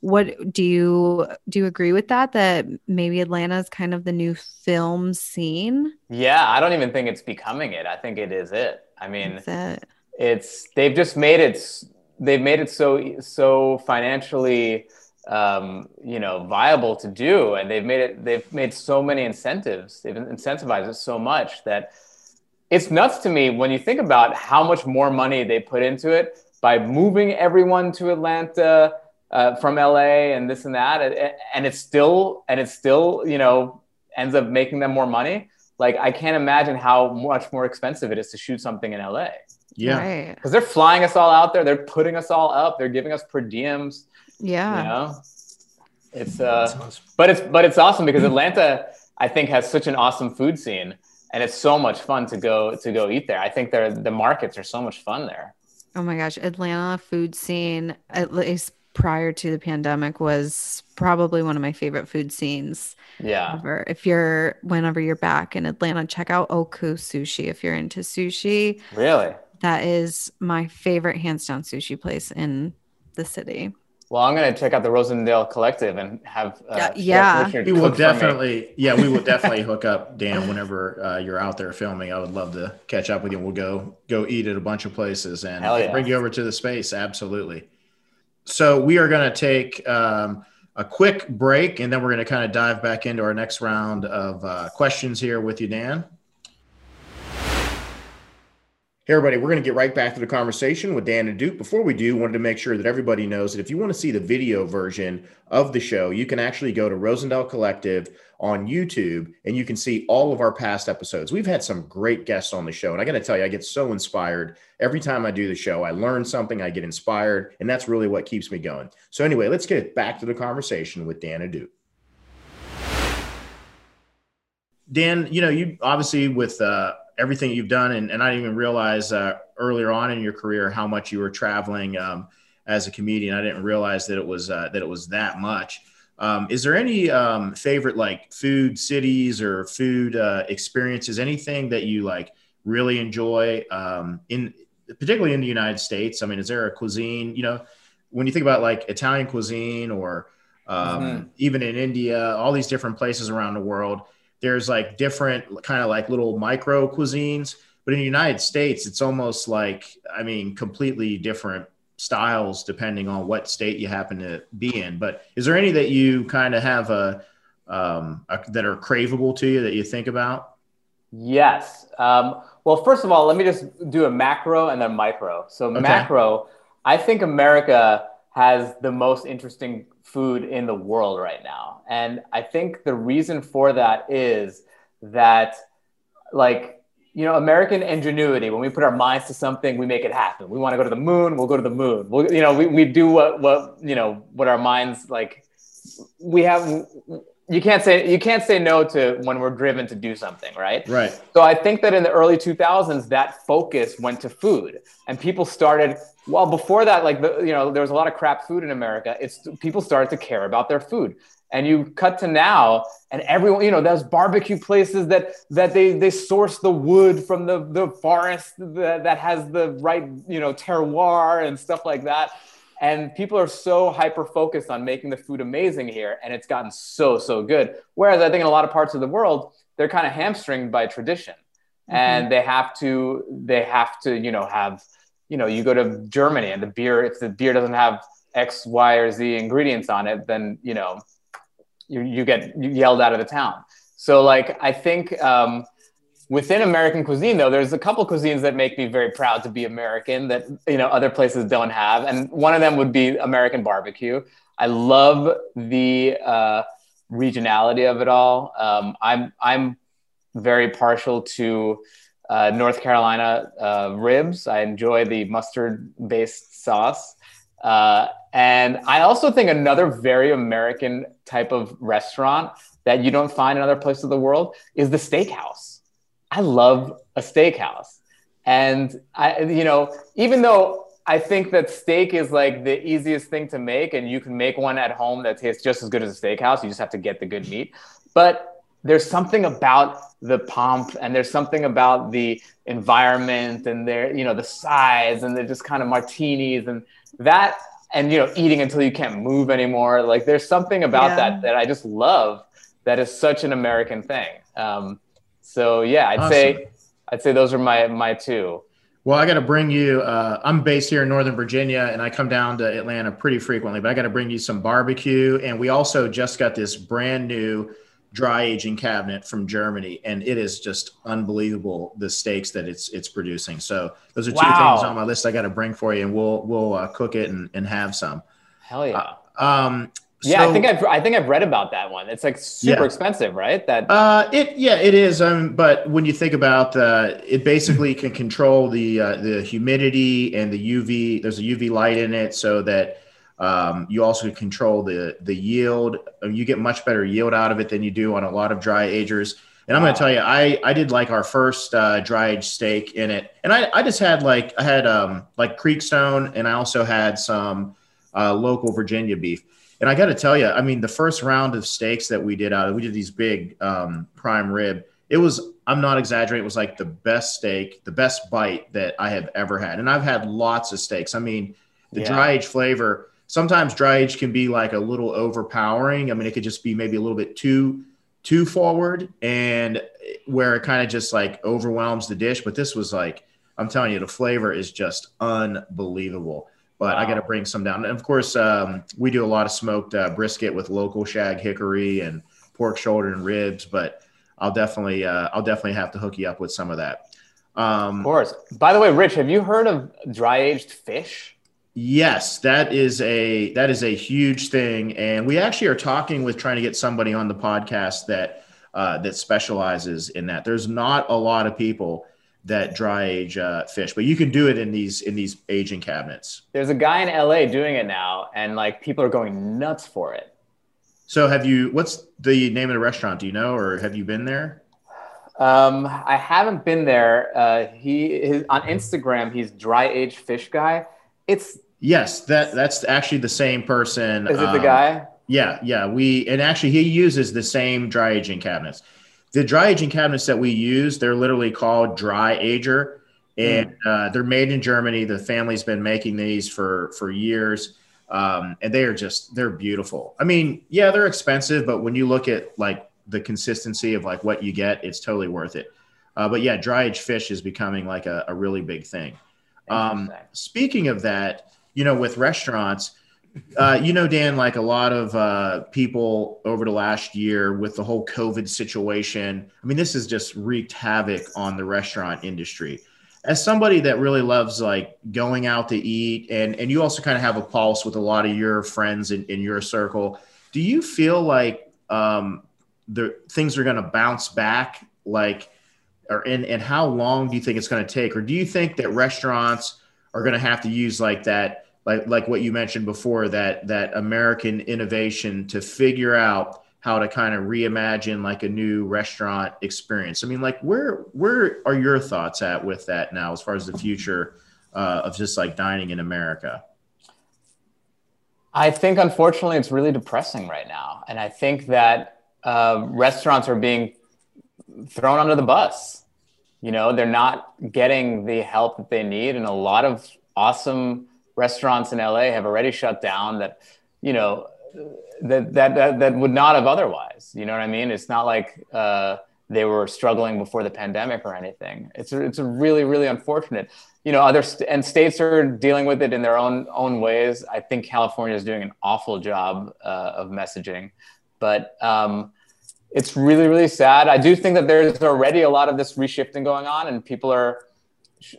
Speaker 4: What do you do you agree with that that maybe Atlanta is kind of the new film scene?
Speaker 3: Yeah, I don't even think it's becoming it. I think it is it. I mean,
Speaker 4: it?
Speaker 3: it's they've just made it they've made it so so financially um, you know viable to do and they've made it they've made so many incentives. They've incentivized it so much that it's nuts to me when you think about how much more money they put into it by moving everyone to Atlanta uh, from LA and this and that and, and it's still and it's still you know ends up making them more money. Like I can't imagine how much more expensive it is to shoot something in LA
Speaker 2: Yeah.
Speaker 4: Right.
Speaker 3: because they're flying us all out there. They're putting us all up. They're giving us per diems.
Speaker 4: Yeah.
Speaker 3: You know, it's
Speaker 5: That's
Speaker 3: uh,
Speaker 5: awesome.
Speaker 3: but it's but it's awesome because Atlanta, I think, has such an awesome food scene, and it's so much fun to go to go eat there. I think they're the markets are so much fun there.
Speaker 4: Oh my gosh, Atlanta food scene, at least prior to the pandemic, was probably one of my favorite food scenes
Speaker 3: Yeah,
Speaker 4: ever. If you're whenever you're back in Atlanta, check out Oku Sushi. If you're into sushi,
Speaker 3: really.
Speaker 4: That is my favorite hands down sushi place in the city.
Speaker 3: Well, I'm gonna check out the Rosendale Collective and have uh,
Speaker 4: Yeah, yeah.
Speaker 2: We will
Speaker 3: cook for me.
Speaker 2: definitely, yeah, we will definitely [laughs] hook up, Dan, whenever uh, you're out there filming. I would love to catch up with you. We'll go go eat at a bunch of places and
Speaker 3: yeah.
Speaker 2: bring you over to the space. Absolutely. So we are going to take um, a quick break, and then we're going to kind of dive back into our next round of uh, questions here with you, Dan. Hey, everybody, we're going to get right back to the conversation with Dan and Duke. Before we do, wanted to make sure that everybody knows that if you want to see the video version of the show, you can actually go to Rosendale Collective on YouTube and you can see all of our past episodes. We've had some great guests on the show. And I got to tell you, I get so inspired every time I do the show. I learn something, I get inspired, and that's really what keeps me going. So, anyway, let's get back to the conversation with Dan and Duke. Dan, you know, you obviously with uh, everything you've done, and, and I didn't even realize uh, earlier on in your career how much you were traveling um, as a comedian. I didn't realize that it was uh, that it was that much. Um, is there any um, favorite like food cities or food uh, experiences? Anything that you like really enjoy um, in, particularly in the United States? I mean, is there a cuisine? You know, when you think about like Italian cuisine or um,
Speaker 3: Mhm.
Speaker 2: even in India, all these different places around the world, there's like different kind of like little micro cuisines. But in the United States, it's almost like, I mean, completely different styles depending on what state you happen to be in. But is there any that you kind of have a, um, a that are craveable to you that you think about?
Speaker 3: Yes. Um, well, first of all, let me just do a macro and then micro. So,
Speaker 2: Okay.
Speaker 3: macro, I think America has the most interesting food in the world right now. And I think the reason for that is that, like, you know, American ingenuity, when we put our minds to something, we make it happen. We want to go to the moon, we'll go to the moon. We'll, you know, we, we do what, what, you know, what our minds like, we have, you can't say you can't say no to when we're driven to do something, right?
Speaker 2: Right.
Speaker 3: So I think that in the early 2000s, that focus went to food, and people started. Well, before that, like the, you know, there was a lot of crap food in America. It's people started to care about their food, and you cut to now, and everyone, you know, there's barbecue places that that they they source the wood from the the forest that, that has the right you know terroir and stuff like that and people are so hyper focused on making the food amazing here and it's gotten so so good. Whereas i think in a lot of parts of the world they're kind of hamstringed by tradition. Mm-hmm. and they have to they have to you know have you know you go to germany and the beer if the beer doesn't have x y or z ingredients on it then you know you, you get yelled out of the town. So like i think um, within American cuisine, though, there's a couple cuisines that make me very proud to be American that you know other places don't have, and one of them would be American barbecue. I love the uh, regionality of it all. Um, I'm I'm very partial to uh, North Carolina uh, ribs. I enjoy the mustard-based sauce. Uh, and I also think another very American type of restaurant that you don't find in other places of the world is the steakhouse I love a steakhouse. And I, you know, even though I think that steak is like the easiest thing to make, and you can make one at home that tastes just as good as a steakhouse. You just have to get the good meat. But there's something about the pomp, and there's something about the environment, and their, you know, the size, and they're just kind of martinis, and that, and you know, eating until you can't move anymore. Like there's something about yeah. that that I just love. That is such an American thing. Um, so yeah, I'd awesome. say I'd say those are my my two.
Speaker 2: Well, I got to bring you. Uh, I'm based here in Northern Virginia, and I come down to Atlanta pretty frequently. But I got to bring you some barbecue, and we also just got this brand new dry aging cabinet from Germany, and it is just unbelievable the steaks that it's it's producing. So those are two wow. things on my list I got to bring for you, and we'll we'll uh, cook it and, and have some.
Speaker 3: Hell yeah! Uh, um, yeah, so, I think I've I think I've read about that one. It's like super yeah. expensive, right? That
Speaker 2: uh, it yeah, it is. Um, but when you think about uh, it, basically can control the uh, the humidity and the UV. There's a UV light in it, so that um, you also control the the yield. You get much better yield out of it than you do on a lot of dry agers. And I'm wow. going to tell you, I I did like our first uh, dry age steak in it, and I I just had like I had um like Creekstone, and I also had some uh, local Virginia beef and I got to tell you, I mean, the first round of steaks that we did out, we did these big um, prime rib. It was, I'm not exaggerating, it was like the best steak, the best bite that I have ever had. And I've had lots of steaks. I mean, the yeah. dry age flavor, sometimes dry age can be like a little overpowering. I mean, it could just be maybe a little bit too, too forward and where it kind of just like overwhelms the dish. But this was like, I'm telling you, the flavor is just unbelievable but wow. I got to bring some down. And of course, um, we do a lot of smoked uh, brisket with local shag hickory and pork shoulder and ribs. But I'll definitely, uh, I'll definitely have to hook you up with some of that.
Speaker 3: Um, of course. By the way, Rich, have you heard of dry aged fish?
Speaker 2: Yes, that is a that is a huge thing, and we actually are talking with trying to get somebody on the podcast that uh, that specializes in that. There's not a lot of people that dry age uh, fish, but you can do it in these in these aging cabinets.
Speaker 3: There's a guy in LA doing it now, and like people are going nuts for it.
Speaker 2: So, have you? What's the name of the restaurant? Do you know, or have you been there?
Speaker 3: Um, I haven't been there. Uh, he is on Instagram. He's dry aged fish guy. It's
Speaker 2: yes, that that's actually the same person.
Speaker 3: Is it um, the guy?
Speaker 2: Yeah, yeah. We and actually he uses the same dry aging cabinets the dry aging cabinets that we use, they're literally called dry ager, and mm. uh, they're made in Germany. The family's been making these for for years, um, and they are just they're beautiful. I mean, yeah, they're expensive, but when you look at like the consistency of like what you get, it's totally worth it. Uh, but yeah, dry aged fish is becoming like a, a really big thing. Um, speaking of that, you know, with restaurants, uh, you know, Dan, like a lot of uh, people over the last year with the whole COVID situation, I mean, this has just wreaked havoc on the restaurant industry. As somebody that really loves like going out to eat, and and you also kind of have a pulse with a lot of your friends in, in your circle, do you feel like um, the things are going to bounce back? Like, or and and how long do you think it's going to take, or do you think that restaurants are going to have to use like that? Like like what you mentioned before that that American innovation to figure out how to kind of reimagine like a new restaurant experience. I mean, like where where are your thoughts at with that now, as far as the future uh, of just like dining in America?
Speaker 3: I think unfortunately it's really depressing right now, and I think that uh, restaurants are being thrown under the bus. You know, they're not getting the help that they need, and a lot of awesome restaurants in LA have already shut down. That you know that that that, that would not have otherwise. You know what I mean? It's not like uh, they were struggling before the pandemic or anything. It's a, it's a really really unfortunate. You know, other st- and states are dealing with it in their own own ways. I think California is doing an awful job uh, of messaging, but um, it's really really sad. I do think that there's already a lot of this reshifting going on, and people are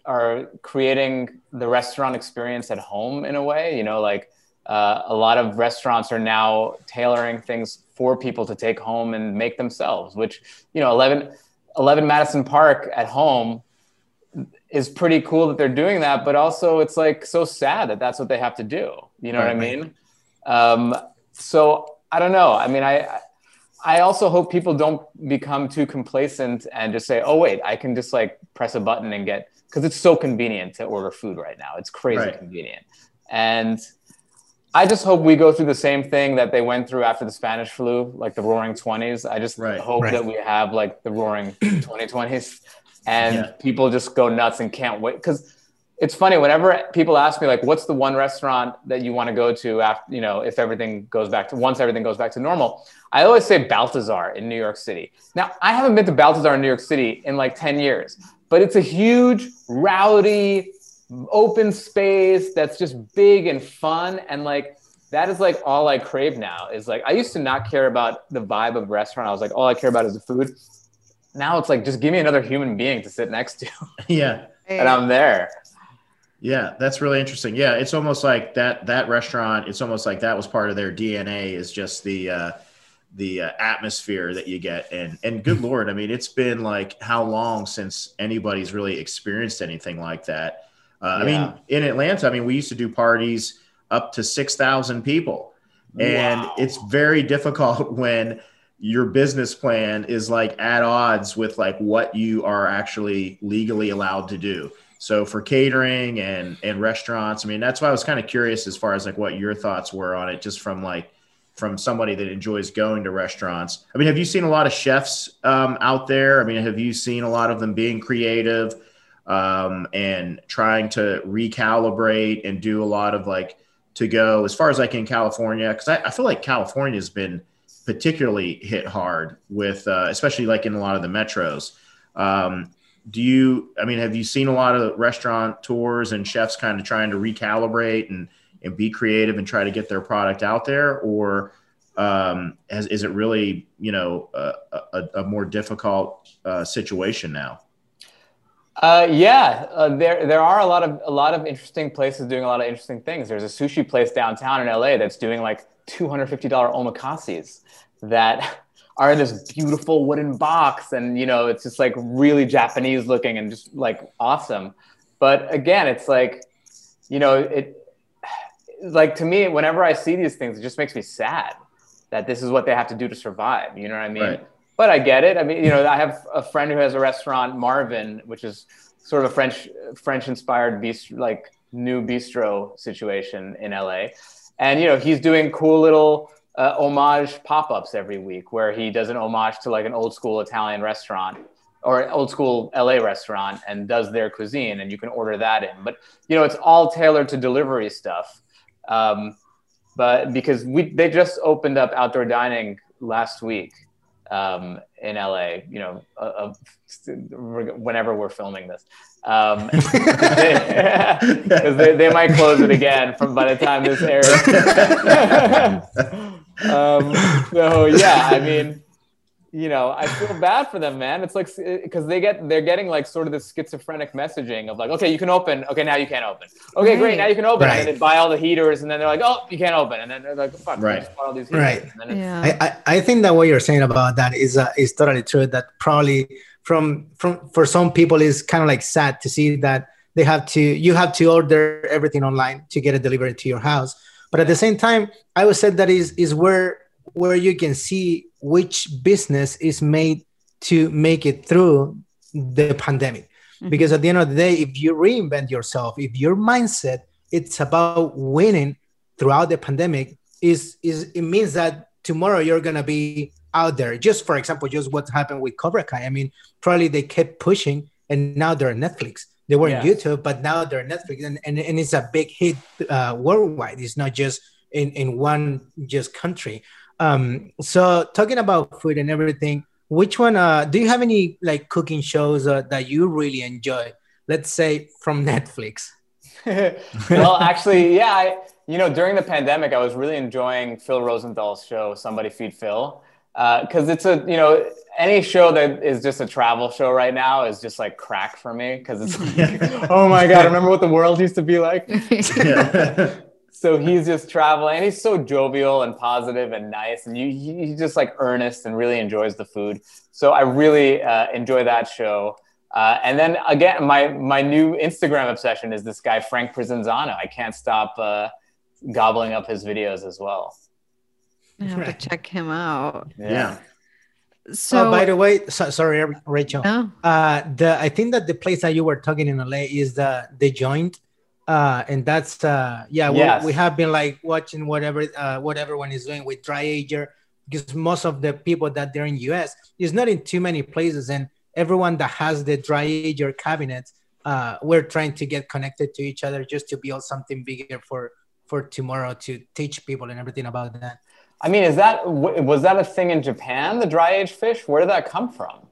Speaker 3: are creating the restaurant experience at home in a way. You know, like uh, a lot of restaurants are now tailoring things for people to take home and make themselves, which, you know, 11, 11 Madison Park at home is pretty cool that they're doing that, but also it's like so sad that that's what they have to do. You know right, what I mean? Um, so I don't know. I mean, I, I also hope people don't become too complacent and just say, "Oh wait, I can just like press a button and get," because it's so convenient to order food right now. It's crazy right. convenient, and I just hope we go through the same thing that they went through after the Spanish flu, like the Roaring Twenties. I just right, hope right. that we have like the Roaring [clears throat] 2020s, and yeah. people just go nuts and can't wait. Because it's funny whenever people ask me like, "What's the one restaurant that you want to go to after you know if everything goes back to once everything goes back to normal?" I always say Balthazar in New York City. Now I haven't been to Balthazar in New York City in like 10 years, but it's a huge, rowdy, open space that's just big and fun and like that is like all I crave now is like I used to not care about the vibe of restaurant. I was like all I care about is the food. Now it's like just give me another human being to sit next to. [laughs]
Speaker 2: Yeah.
Speaker 3: and I'm there.
Speaker 2: Yeah, that's really interesting. Yeah, it's almost like that that restaurant, it's almost like that was part of their DNA is just the uh the uh, atmosphere that you get and and good lord, I mean, it's been like how long since anybody's really experienced anything like that uh, yeah. I mean, in Atlanta, I mean, we used to do parties up to 6,000 people. And wow. it's very difficult [laughs] when your business plan is like at odds with like what you are actually legally allowed to do. So for catering and and restaurants, I mean, that's why I was kind of curious as far as like what your thoughts were on it, just from like from somebody that enjoys going to restaurants. I mean, have you seen a lot of chefs um, out there? I mean, have you seen a lot of them being creative? um, and trying to recalibrate and do a lot of like to go as far as like in California because I, I, feel like California has been particularly hit hard with uh, especially like in a lot of the metros. Um, do you? I mean, have you seen a lot of restaurant tours and chefs kind of trying to recalibrate and and be creative and try to get their product out there, or um, has, is it really you know a, a, a more difficult uh, situation now?
Speaker 3: Uh, yeah, uh, there there are a lot of a lot of interesting places doing a lot of interesting things. There's a sushi place downtown in LA that's doing like two hundred fifty dollar omakases that [laughs] are in this beautiful wooden box, and you know it's just like really Japanese looking and just like awesome. But again, it's like you know it like to me whenever I see these things, it just makes me sad that this is what they have to do to survive. You know what I mean? Right but I get it. I mean, you know, I have a friend who has a restaurant, Marvin, which is sort of a French French inspired bistro, like new bistro situation in LA, and you know, he's doing cool little uh, homage pop ups every week where he does an homage to like an old school Italian restaurant or old school LA restaurant and does their cuisine, and you can order that in. But you know, it's all tailored to delivery stuff. Um, but because we they just opened up outdoor dining last week um, in LA, you know, uh, whenever we're filming this. Um, [laughs] because they, they, might close it again from by the time this airs. [laughs] um, so yeah, I mean, you know, I feel [laughs] bad for them, man. It's like because they get they're getting like sort of this schizophrenic messaging of like, okay, you can open. Okay, now you can't open. Okay, right. great, now you can open. Right. And then they buy all the heaters, and then they're like, oh, you can't open. And then they're like, fuck,
Speaker 5: right,
Speaker 3: all these
Speaker 5: heaters. Right. yeah. I, I, I think that what you're saying about that is uh, is totally true. That probably from from for some people is kind of like sad to see that they have to you have to order everything online to get it delivered to your house. But at the same time, I would say that is is where where you can see which business is made to make it through the pandemic. Mm-hmm. Because at the end of the day, if you reinvent yourself, if your mindset it's about winning throughout the pandemic, is is it means that tomorrow you're gonna be out there. Just for example, just what happened with Cobra Kai. I mean, probably they kept pushing, and now they're Netflix. They were yeah. YouTube, but now they're Netflix, and, and, and it's a big hit uh, worldwide. It's not just in, in one just country. Um, so talking about food and everything, which one? Uh, do you have any like cooking shows uh, that you really enjoy? Let's say from [laughs] Netflix. [laughs]
Speaker 3: well, actually, yeah. I, you know, during the pandemic, I was really enjoying Phil Rosenthal's show, Somebody Feed Phil because uh, it's a you know any show that is just a travel show right now is just like crack for me because it's [laughs] like, oh my god remember what the world used to be like so he's just traveling and he's so jovial and positive and nice and you he's just like earnest and really enjoys the food so i really uh, enjoy that show uh, and then again my my new instagram obsession is this guy frank Prisinzano. i can't stop uh, gobbling up his videos as well
Speaker 4: I have to check him out.
Speaker 2: Yeah.
Speaker 5: So, oh, by the way, so, sorry, Rachel. No. Uh, the I think that the place that you were talking in LA is the the joint, uh, and that's uh, yeah. Yes. We, we have been like watching whatever uh, what everyone is doing with dry ager because most of the people that they're in US is not in too many places, and everyone that has the dry ager cabinets, uh, we're trying to get connected to each other just to build something bigger for for tomorrow to teach people and everything about that.
Speaker 3: I mean, is that was that a thing in Japan? The dry aged fish? Where did that come from?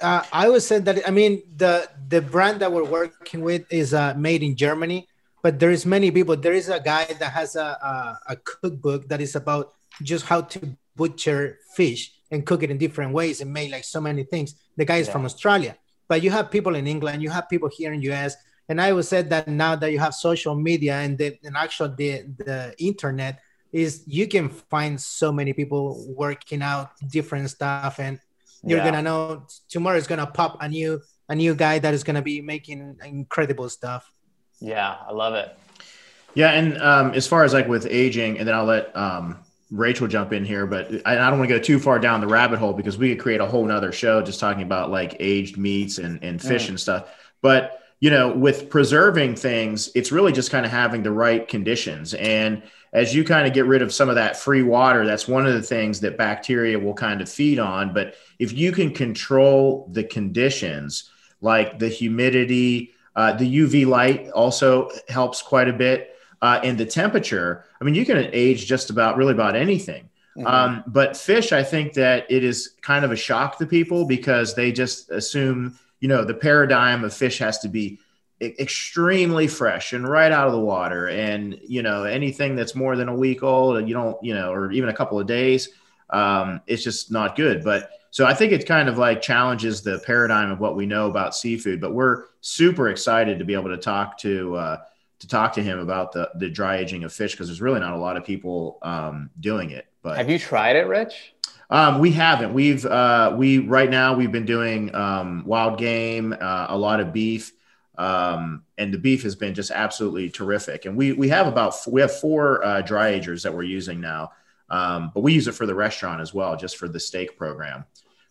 Speaker 5: Uh, I would say that I mean the the brand that we're working with is uh, made in Germany, but there is many people. There is a guy that has a, a, a cookbook that is about just how to butcher fish and cook it in different ways and make like so many things. The guy is yeah. from Australia, but you have people in England, you have people here in US, and I would say that now that you have social media and the and actual the the internet, is you can find so many people working out different stuff and you're yeah. gonna know tomorrow is gonna pop a new a new guy that is gonna be making incredible stuff
Speaker 3: yeah i love it
Speaker 2: yeah and um, as far as like with aging and then i'll let um, rachel jump in here but i, I don't want to go too far down the rabbit hole because we could create a whole nother show just talking about like aged meats and, and fish mm. and stuff but you know with preserving things it's really just kind of having the right conditions and as you kind of get rid of some of that free water, that's one of the things that bacteria will kind of feed on. But if you can control the conditions, like the humidity, uh, the UV light also helps quite a bit, uh, and the temperature. I mean, you can age just about really about anything. Mm-hmm. Um, but fish, I think that it is kind of a shock to people because they just assume, you know, the paradigm of fish has to be extremely fresh and right out of the water. And you know anything that's more than a week old you don't you know or even a couple of days um, it's just not good. But so i think it kind of like challenges the paradigm of what we know about seafood. But we're super excited to be able to talk to uh, to talk to him about the the dry aging of fish because there's really not a lot of people um, doing it. But
Speaker 3: have you tried it rich?
Speaker 2: Um, we haven't. We've uh, we right now we've been doing um, wild game, uh, a lot of beef, um, and the beef has been just absolutely terrific. And we we have about we have four uh, dry agers that we're using now, um, but we use it for the restaurant as well, just for the steak program.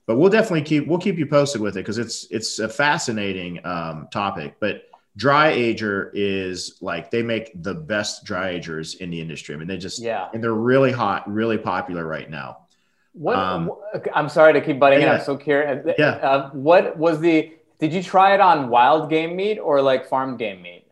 Speaker 2: But we'll definitely keep we'll keep you posted with it because it's it's a fascinating um, topic. But dry ager is like they make the best dry agers in the industry. I mean, they just
Speaker 3: yeah,
Speaker 2: and they're really hot, really popular right now.
Speaker 3: What um, I'm sorry to keep butting yeah, in. I'm so curious.
Speaker 2: Yeah.
Speaker 3: Uh, what was the did you try it on wild game meat or like farm game meat?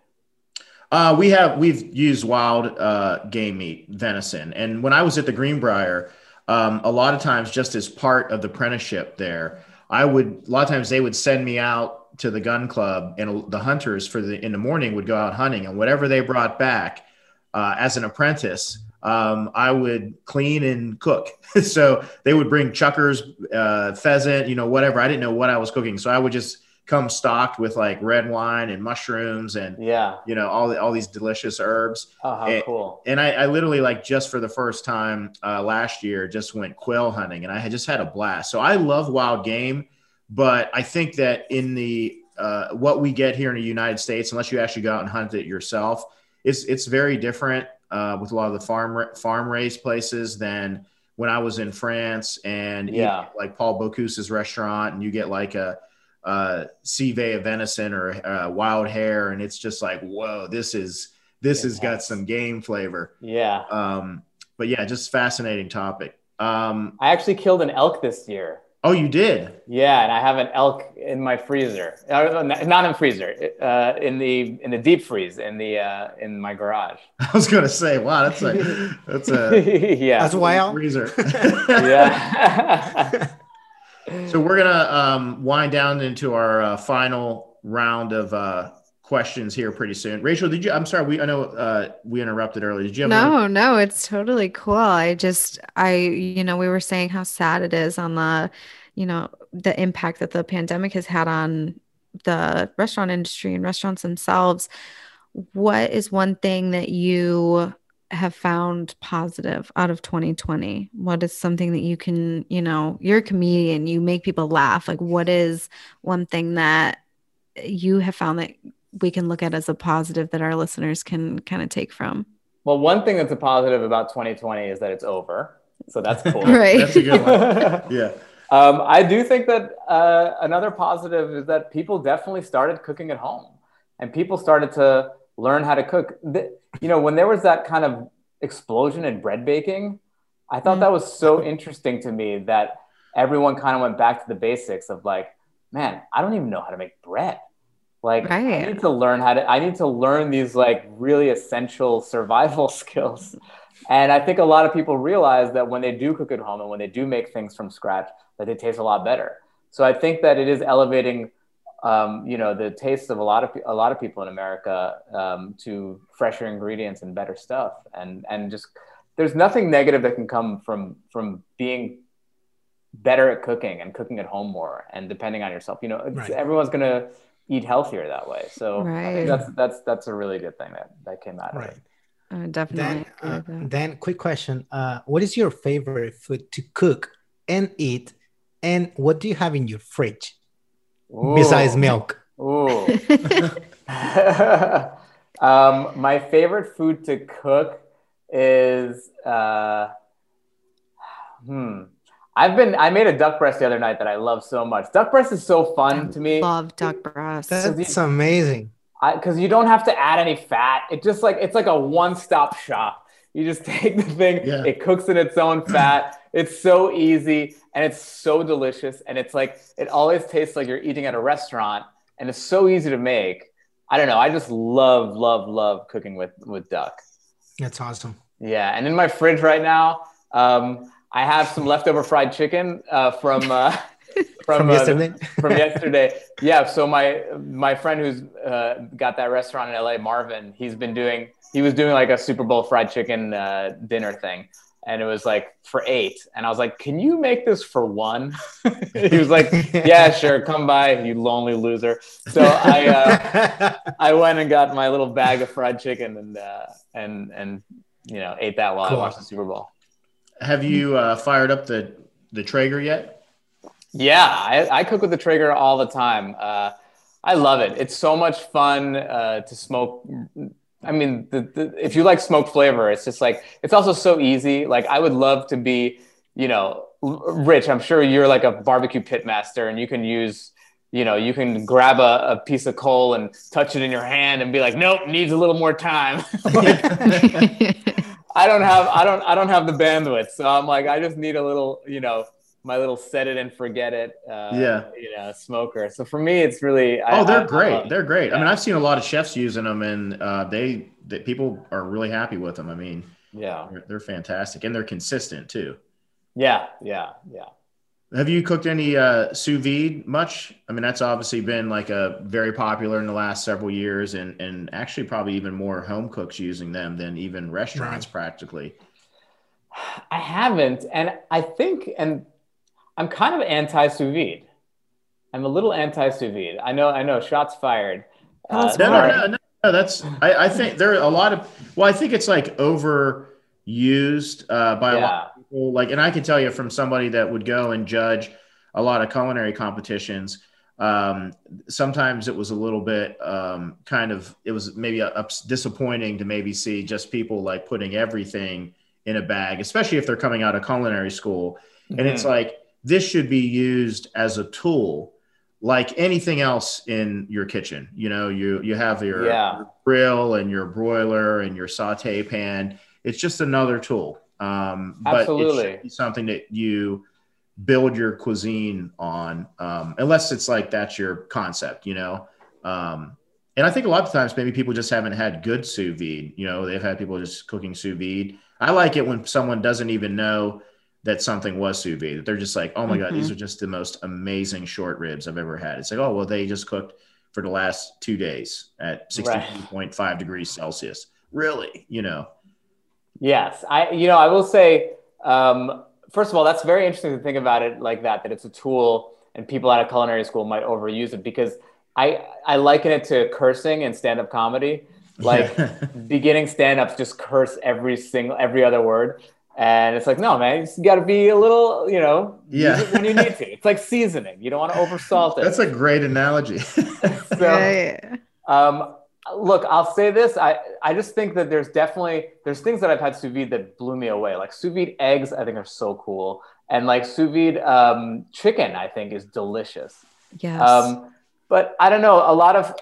Speaker 2: Uh, we have we've used wild uh, game meat, venison, and when I was at the Greenbrier, um, a lot of times just as part of the apprenticeship there, I would a lot of times they would send me out to the gun club, and the hunters for the in the morning would go out hunting, and whatever they brought back uh, as an apprentice, um, I would clean and cook. [laughs] so they would bring chukars, uh, pheasant, you know, whatever. I didn't know what I was cooking, so I would just come stocked with like red wine and mushrooms and
Speaker 3: yeah,
Speaker 2: you know all the, all these delicious herbs.
Speaker 3: Oh, how
Speaker 2: and,
Speaker 3: cool!
Speaker 2: And I, I, literally like just for the first time uh, last year just went quail hunting and I had just had a blast. So I love wild game, but I think that in the uh, what we get here in the United States, unless you actually go out and hunt it yourself, it's it's very different uh, with a lot of the farm farm raised places than when I was in France and
Speaker 3: Yeah.
Speaker 2: like Paul Bocuse's restaurant, and you get like a uh, civet of venison or uh, wild hare, and it's just like, whoa, this is this has got some game flavor.
Speaker 3: Yeah.
Speaker 2: Um, but yeah, just fascinating topic. Um,
Speaker 3: I actually killed an elk this year.
Speaker 2: oh, you did?
Speaker 3: Yeah, and I have an elk in my freezer. Uh, not in freezer, uh, in the in the deep freeze in the uh, in my garage. [laughs]
Speaker 2: I was gonna say, wow, that's a that's a [laughs]
Speaker 3: yeah.
Speaker 5: That's wild.
Speaker 2: freezer. [laughs]
Speaker 3: yeah.
Speaker 2: So we're gonna um, wind down into our uh, final round of uh, questions here pretty soon. Rachel, did you? I'm sorry, we I know uh, we interrupted earlier. Did you have?
Speaker 4: No, no, it's totally cool. I just, I, you know, we were saying how sad it is on the, you know, the impact that the pandemic has had on the restaurant industry and restaurants themselves. What is one thing that you have found positive out of 2020? What is something that you can, you know, you're a comedian, you make people laugh. Like, what is one thing that you have found that we can look at as a positive that our listeners can kind of take from?
Speaker 3: well, one thing that's a positive about 2020 is that it's over. So that's cool. [laughs]
Speaker 4: Right.
Speaker 2: That's a good one. [laughs] Yeah.
Speaker 3: Um, I do think that uh, another positive is that people definitely started cooking at home, and people started to learn how to cook. The- you know, when there was that kind of explosion in bread baking, I thought that was so mm-hmm. interesting to me that everyone kind of went back to the basics of like, man, I don't even know how to make bread. Like, I need to learn how to. I need to learn these like really essential survival [laughs] skills. And I think a lot of people realize that when they do cook at home and when they do make things from scratch, that they taste a lot better. So I think that it is elevating, um, you know, the taste of a lot of a lot of people in America um, to fresher ingredients and better stuff. And and just there's nothing negative that can come from from being better at cooking and cooking at home more and depending on yourself. You know, it's,
Speaker 5: Right.
Speaker 3: everyone's gonna eat healthier that way. So
Speaker 4: Right.
Speaker 3: that's that's that's a really good thing that that came out of
Speaker 5: Right.
Speaker 3: it.
Speaker 4: Uh, definitely.
Speaker 5: Then, uh, then quick question. Uh, what is your favorite food to cook and eat? And what do you have in your fridge besides milk?
Speaker 3: Ooh. [laughs] um, my favorite food to cook is uh, hmm. I've been I made a duck breast the other night that I love so much. Duck breast is so fun to me
Speaker 4: Love duck breast.
Speaker 5: That's amazing.
Speaker 3: because you don't have to add any fat. It just like it's like a one-stop shop. You just [laughs] take the thing,
Speaker 2: Yeah.
Speaker 3: it cooks in its own fat. It's so easy and it's so delicious. And it's like it always tastes like you're eating at a restaurant, and it's so easy to make. I don't know. I just love, love, love cooking with with duck.
Speaker 5: That's awesome.
Speaker 3: Yeah, and in my fridge right now, um, I have some leftover fried chicken uh, from uh, [laughs]
Speaker 5: From
Speaker 3: uh,
Speaker 5: yesterday?
Speaker 3: from [laughs] yesterday. Yeah. So my my friend who's uh, got that restaurant in LA, Marvin, he's been doing he was doing like a Super Bowl fried chicken uh, dinner thing, and it was like for eight, and I was like, "Can you make this for one?" [laughs] he was like, "Yeah, sure, come by, you lonely loser." So I uh, [laughs] I went and got my little bag of fried chicken and uh, and and you know ate that while
Speaker 5: Cool.
Speaker 3: I watched the Super Bowl.
Speaker 2: Have you uh, fired up the the Traeger yet?
Speaker 3: Yeah, I, I cook with the Traeger all the time. Uh, I love it. It's so much fun uh, to smoke. I mean, the, the, if you like smoked flavor, it's just like it's also so easy. Like I would love to be, you know, Rich. I'm sure you're like a barbecue pit master, and you can use, you know, you can grab a, a piece of coal and touch it in your hand and be like, nope, needs a little more time. [laughs] like, [laughs] I don't have I don't I don't have the bandwidth. So I'm like I just need a little, you know, my little set it and forget it uh
Speaker 2: Yeah.
Speaker 3: you know, smoker. So for me it's really I-
Speaker 2: Oh, they're
Speaker 3: I- I
Speaker 2: great.
Speaker 3: love it.
Speaker 2: they're great. I mean, I've seen a lot of chefs using them, and uh, they, they people are really happy with them. I mean,
Speaker 3: Yeah.
Speaker 2: they're, they're fantastic, and they're consistent too.
Speaker 3: Yeah, yeah, yeah.
Speaker 2: Have you cooked any uh, sous vide much? I mean, that's obviously been like a very popular in the last several years, and and actually probably even more home cooks using them than even restaurants practically.
Speaker 3: I haven't and I think and I'm kind of anti sous vide. I'm a little anti sous vide. I know I know shots fired. Uh,
Speaker 2: No, no, no, no, no. That's I, I think there are a lot of. Well, I think it's like overused uh, by a lot of people. Like, and I can tell you from somebody that would go and judge a lot of culinary competitions. Um, sometimes it was a little bit um, kind of. It was maybe ups, disappointing to maybe see just people like putting everything in a bag, especially if they're coming out of culinary school. And it's
Speaker 3: Mhm.
Speaker 2: like this should be used as a tool like anything else in your kitchen. You know, you you have your,
Speaker 3: Yeah.
Speaker 2: your grill and your broiler and your saute pan. It's just another tool. Um, but it
Speaker 3: Absolutely.
Speaker 2: should be something that you build your cuisine on, um, unless it's like that's your concept, you know. Um, and I think a lot of times maybe people just haven't had good sous vide. You know, they've had people just cooking sous vide. I like it when someone doesn't even know that something was sous vide. They're just like, oh my god, these are just the most amazing short ribs I've ever had. It's like, oh well, they just cooked for the last two days at
Speaker 3: Right.
Speaker 2: 62.5 degrees Celsius. Really, you know.
Speaker 3: Yes, I you know I will say um, first of all that's very interesting to think about it like that that it's a tool and people out of culinary school might overuse it because I I liken it to cursing in stand up comedy like [laughs] beginning stand ups just curse every single every other word and it's like no man you got to be a little you know use
Speaker 2: Yeah.
Speaker 3: it when you need to it's like seasoning you don't want to oversalt it
Speaker 2: That's a great analogy. [laughs]
Speaker 3: so,
Speaker 4: Right.
Speaker 3: um, look, I'll say this. I, I just think that there's definitely there's things that I've had sous vide that blew me away. Like sous vide eggs, I think are so cool, and like sous vide um, chicken, I think is delicious.
Speaker 4: Yes.
Speaker 3: Um, but I don't know. A lot of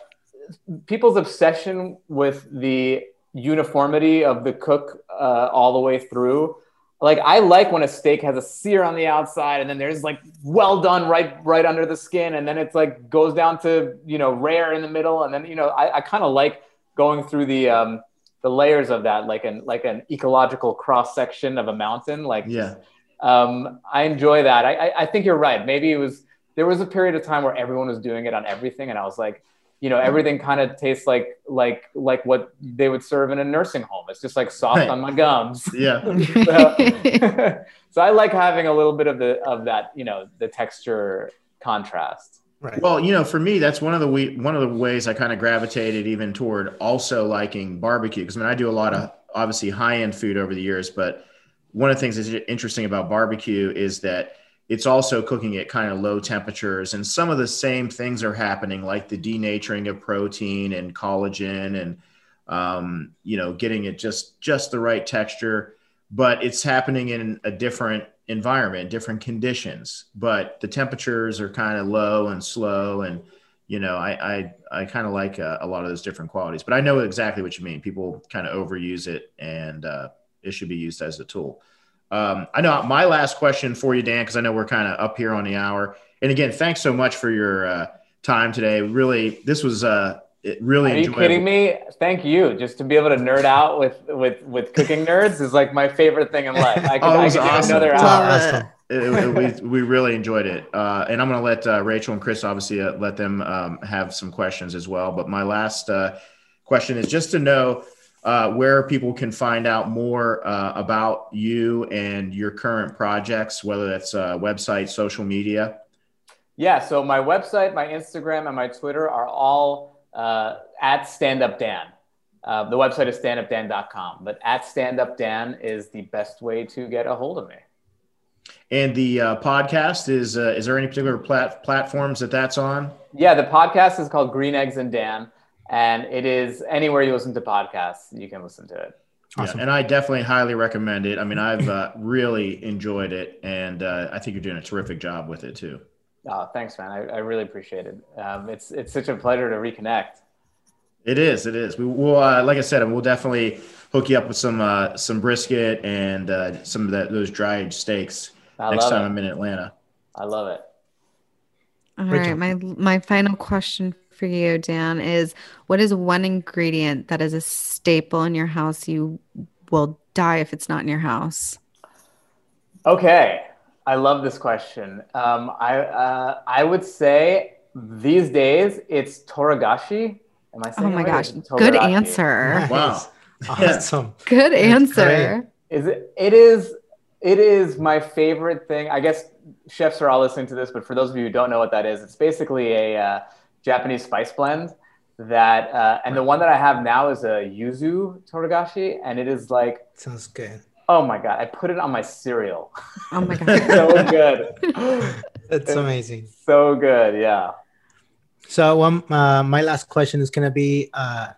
Speaker 3: people's obsession with the uniformity of the cook uh, all the way through. Like I like when a steak has a sear on the outside, and then there's like well done right right under the skin, and then it's like goes down to you know rare in the middle, and then you know I, I kind of like going through the um, the layers of that, like an like an ecological cross section of a mountain. Like
Speaker 2: yeah.
Speaker 3: um, I enjoy that. I, I, I think you're right. Maybe it was there was a period of time where everyone was doing it on everything, and I was like, you know, mm-hmm. everything kind of tastes like like like what they would serve in a nursing home. It's just like soft
Speaker 2: Right.
Speaker 3: on my gums. [laughs]
Speaker 2: Yeah.
Speaker 3: so, [laughs] so I like having a little bit of the of that, you know, the texture contrast.
Speaker 5: Right.
Speaker 2: Well, you know, for me, that's one of the we, one of the ways I kind of gravitated even toward also liking barbecue because I mean I do a lot of obviously high end food over the years, but one of the things that's interesting about barbecue is that it's also cooking at kind of low temperatures, and some of the same things are happening, like the denaturing of protein and collagen, and um, you know, getting it just just the right texture. But it's happening in a different environment, different conditions. But the temperatures are kind of low and slow, and you know, I I, I kind of like uh, a lot of those different qualities. But I know exactly what you mean. People kind of overuse it, and uh, it should be used as a tool. Um, I know my last question for you, Dan, because I know we're kind of up here on the hour. And again, thanks so much for your uh, time today. Really, this was uh, it really
Speaker 3: Are you kidding me? Thank you. Just to be able to nerd out with with with cooking nerds is like my favorite thing in life. I [laughs] could,
Speaker 2: Oh, it
Speaker 3: I
Speaker 2: was
Speaker 3: could
Speaker 2: awesome.
Speaker 3: another
Speaker 2: Love
Speaker 3: hour.
Speaker 5: awesome.
Speaker 2: It- it- we, we really enjoyed it. Uh, and I'm going to let uh, Rachel and Chris obviously uh, let them um, have some questions as well. But my last uh, question is just to know uh, where people can find out more uh, about you and your current projects, whether that's uh, website, social media.
Speaker 3: Yeah, so my website, my Instagram, and my Twitter are all uh, at Stand Up Dan. Uh, the website is standupdan.com, but at Stand Up Dan is the best way to get a hold of me.
Speaker 2: And the uh, podcast is uh, is there any particular plat- platforms that that's on?
Speaker 3: Yeah, the podcast is called Green Eggs and Dan, and it is anywhere you listen to podcasts, you can listen to it.
Speaker 5: Awesome.
Speaker 2: Yeah, and I definitely highly recommend it. I mean, I've uh, really enjoyed it, and uh, I think you're doing a terrific job with it too.
Speaker 3: Oh, thanks, man. I, I really appreciate it. Um, it's it's such a pleasure to reconnect.
Speaker 2: It is. It is. We will, uh, like I said, we'll definitely hook you up with some uh, some brisket and uh, some of that, those dried steaks
Speaker 3: I
Speaker 2: next time
Speaker 3: it.
Speaker 2: I'm in Atlanta.
Speaker 3: I love it.
Speaker 4: All
Speaker 5: Rachel.
Speaker 4: right, my my final question for you, Dan, is what is one ingredient that is a staple in your house you will die if it's not in your house?
Speaker 3: Okay, I love this question. Um, I uh, I would say these days it's toragashi. Am I saying
Speaker 4: Oh my
Speaker 3: right?
Speaker 4: gosh,
Speaker 3: It's
Speaker 4: good
Speaker 3: toragashi.
Speaker 4: answer.
Speaker 2: Wow.
Speaker 5: Awesome.
Speaker 4: Good
Speaker 5: That's
Speaker 4: answer.
Speaker 3: Is it? It is. It is my favorite thing. I guess chefs are all listening to this, but for those of you who don't know what that is, it's basically a uh, Japanese spice blend. That uh, and the one that I have now is a yuzu toragashi, and it is like,
Speaker 5: Sounds good.
Speaker 3: oh my god, I put it on my cereal.
Speaker 4: Oh my
Speaker 3: It's [laughs]
Speaker 4: god.
Speaker 3: so good,
Speaker 5: That's amazing.
Speaker 3: so good. Yeah.
Speaker 5: So um, uh, my last question is gonna be, uh,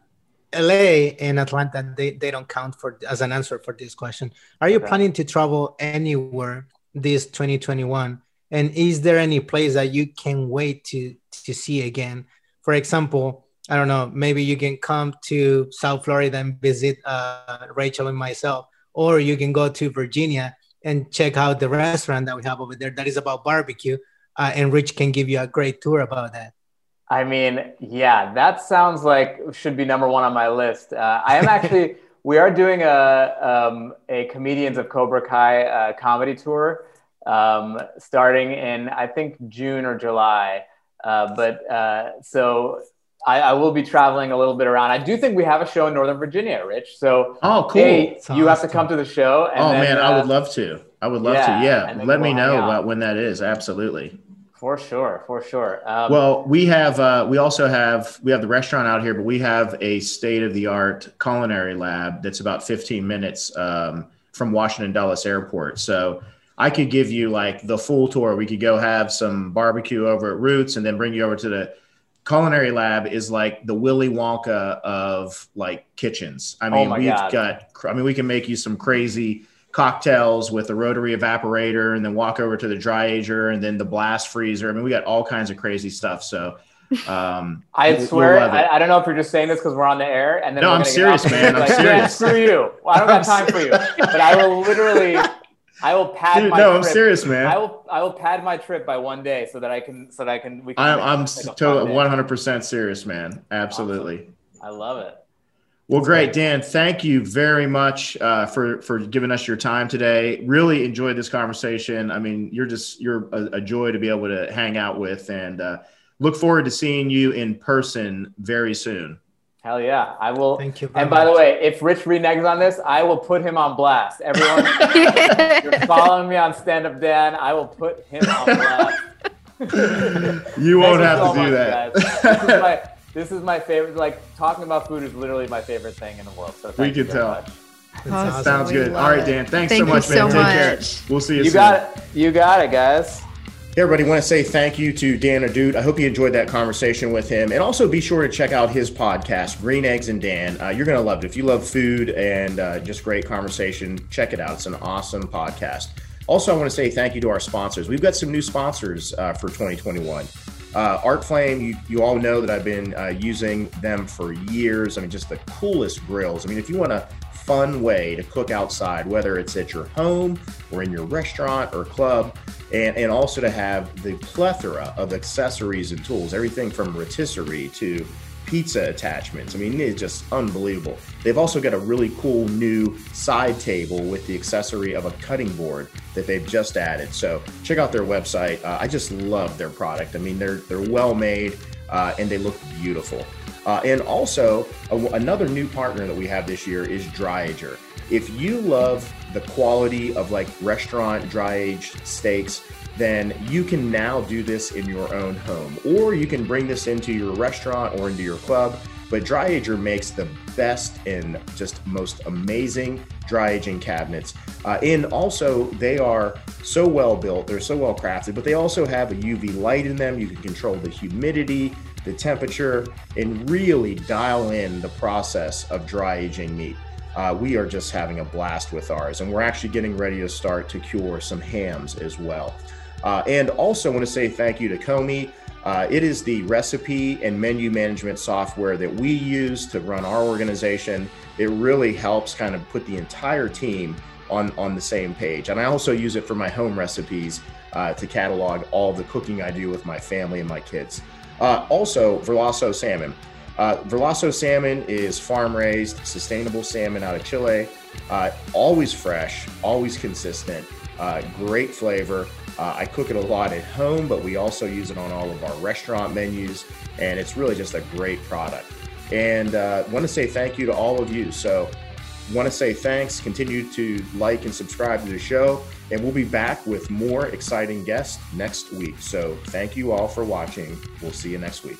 Speaker 5: LA and Atlanta, they, they don't count for as an answer for this question. Are you
Speaker 3: Okay.
Speaker 5: planning to travel anywhere this 2021? And is there any place that you can wait to to see again? For example, I don't know, maybe you can come to South Florida and visit uh, Rachel and myself, or you can go to Virginia and check out the restaurant that we have over there that is about barbecue. Uh, and Rich can give you a great tour about that.
Speaker 3: I mean, yeah, that sounds like should be number one on my list. Uh, I am [laughs] actually, we are doing a, um, a Comedians of Cobra Kai uh, comedy tour um, starting in, I think, June or July. Uh, but uh, so I, I will be traveling a little bit around. I do think we have a show in Northern Virginia, Rich. So,
Speaker 2: Oh, cool.
Speaker 3: hey,
Speaker 5: It's
Speaker 3: you have to come to the show. And
Speaker 2: oh
Speaker 3: then,
Speaker 2: man, I
Speaker 3: uh,
Speaker 2: would love to. I would love
Speaker 3: yeah,
Speaker 2: to. Yeah, let me know
Speaker 3: out.
Speaker 2: about when that is. Absolutely.
Speaker 3: For sure, for sure. Um,
Speaker 2: Well, we have uh, we also have we have the restaurant out here, but we have a state of the art culinary lab that's about 15 minutes um, from Washington Dulles Airport. So I could give you like the full tour. We could go have some barbecue over at Roots, and then bring you over to the culinary lab. Is like the Willy Wonka of like kitchens. I mean,
Speaker 3: Oh
Speaker 2: we've
Speaker 3: God.
Speaker 2: got. I mean, we can make you some crazy cocktails with a rotary evaporator and then walk over to the dry ager and then the blast freezer. I mean, we got all kinds of crazy stuff. So, um,
Speaker 3: I
Speaker 2: you'll
Speaker 3: swear,
Speaker 2: it.
Speaker 3: I, I don't know if you're just saying this because we're on the air, and then
Speaker 2: No, I'm serious, man. I'm
Speaker 3: Like, Yeah,
Speaker 2: serious.
Speaker 3: screw you. Well, I don't have [laughs] time for you, but I will literally, I will pad
Speaker 2: Dude,
Speaker 3: my.
Speaker 2: no, I'm serious, man.
Speaker 3: I will, I will pad my trip by one day so that I can, so that I can. We can
Speaker 2: I'm, I'm
Speaker 3: make a fun
Speaker 2: totally 100% serious, man. Absolutely.
Speaker 3: I love it.
Speaker 2: Well, great, Dan. Thank you very much uh, for for giving us your time today. Really enjoyed this conversation. I mean, you're just you're a, a joy to be able to hang out with, and uh, look forward to seeing you in person very soon.
Speaker 3: Hell yeah, I will.
Speaker 5: Thank you. very
Speaker 3: And by the way, if Rich reneges on this, I will put him on blast. Everyone, you're following me on Stand Up Dan. I will put him on blast. [laughs]
Speaker 2: You won't have
Speaker 3: so
Speaker 2: to do that.
Speaker 3: This is, my, this is my favorite. Like talking about food is literally my favorite thing in the world. So
Speaker 2: We can tell.
Speaker 3: much.
Speaker 5: Awesome.
Speaker 2: Sounds
Speaker 4: We
Speaker 2: good. All right. Dan. Thanks
Speaker 4: Thank
Speaker 2: so
Speaker 4: you
Speaker 2: much, man.
Speaker 4: so
Speaker 2: Take care. We'll see you,
Speaker 3: You
Speaker 2: soon.
Speaker 3: got it. You got it, guys.
Speaker 2: Hey, everybody, want to say thank you to Dan Ahdoot. I hope you enjoyed that conversation with him. And also be sure to check out his podcast, Green Eggs and Dan. Uh, you're going to love it. If you love food and uh, just great conversation, check it out. It's an awesome podcast. Also, I want to say thank you to our sponsors. We've got some new sponsors uh, for 2021. Uh, Arteflame, you, you all know that I've been uh, using them for years. I mean, just the coolest grills. I mean, if you want a fun way to cook outside, whether it's at your home or in your restaurant or club, and, and also to have the plethora of accessories and tools, everything from rotisserie to pizza attachments. I mean, it's just unbelievable. They've also got a really cool new side table with the accessory of a cutting board that they've just added. So check out their website. Uh, I just love their product. I mean, they're they're well made uh, and they look beautiful. Uh, and also, a, another new partner that we have this year is Dryager. If you love the quality of like restaurant dry aged steaks, then you can now do this in your own home, or you can bring this into your restaurant or into your club. But Dry Ager makes the best and just most amazing dry aging cabinets. Uh, and also, they are so well built, they're so well crafted, but they also have a UV light in them. You can control the humidity, the temperature, and really dial in the process of dry aging meat. Uh, we are just having a blast with ours, and we're actually getting ready to start to cure some hams as well. Uh, and also want to say thank you to Comey. Uh, it is the recipe and menu management software that we use to run our organization. It really helps kind of put the entire team on, on the same page. And I also use it for my home recipes uh, to catalog all the cooking I do with my family and my kids. Uh, also, Verlasso salmon. Uh, Verlasso salmon is farm raised, sustainable salmon out of Chile. Uh, always fresh, always consistent, uh, great flavor. Uh, I cook it a lot at home, but we also use it on all of our restaurant menus, and it's really just a great product. And uh, want to say thank you to all of you. So, want to say thanks. Continue to like and subscribe to the show, and we'll be back with more exciting guests next week. So, thank you all for watching. We'll see you next week.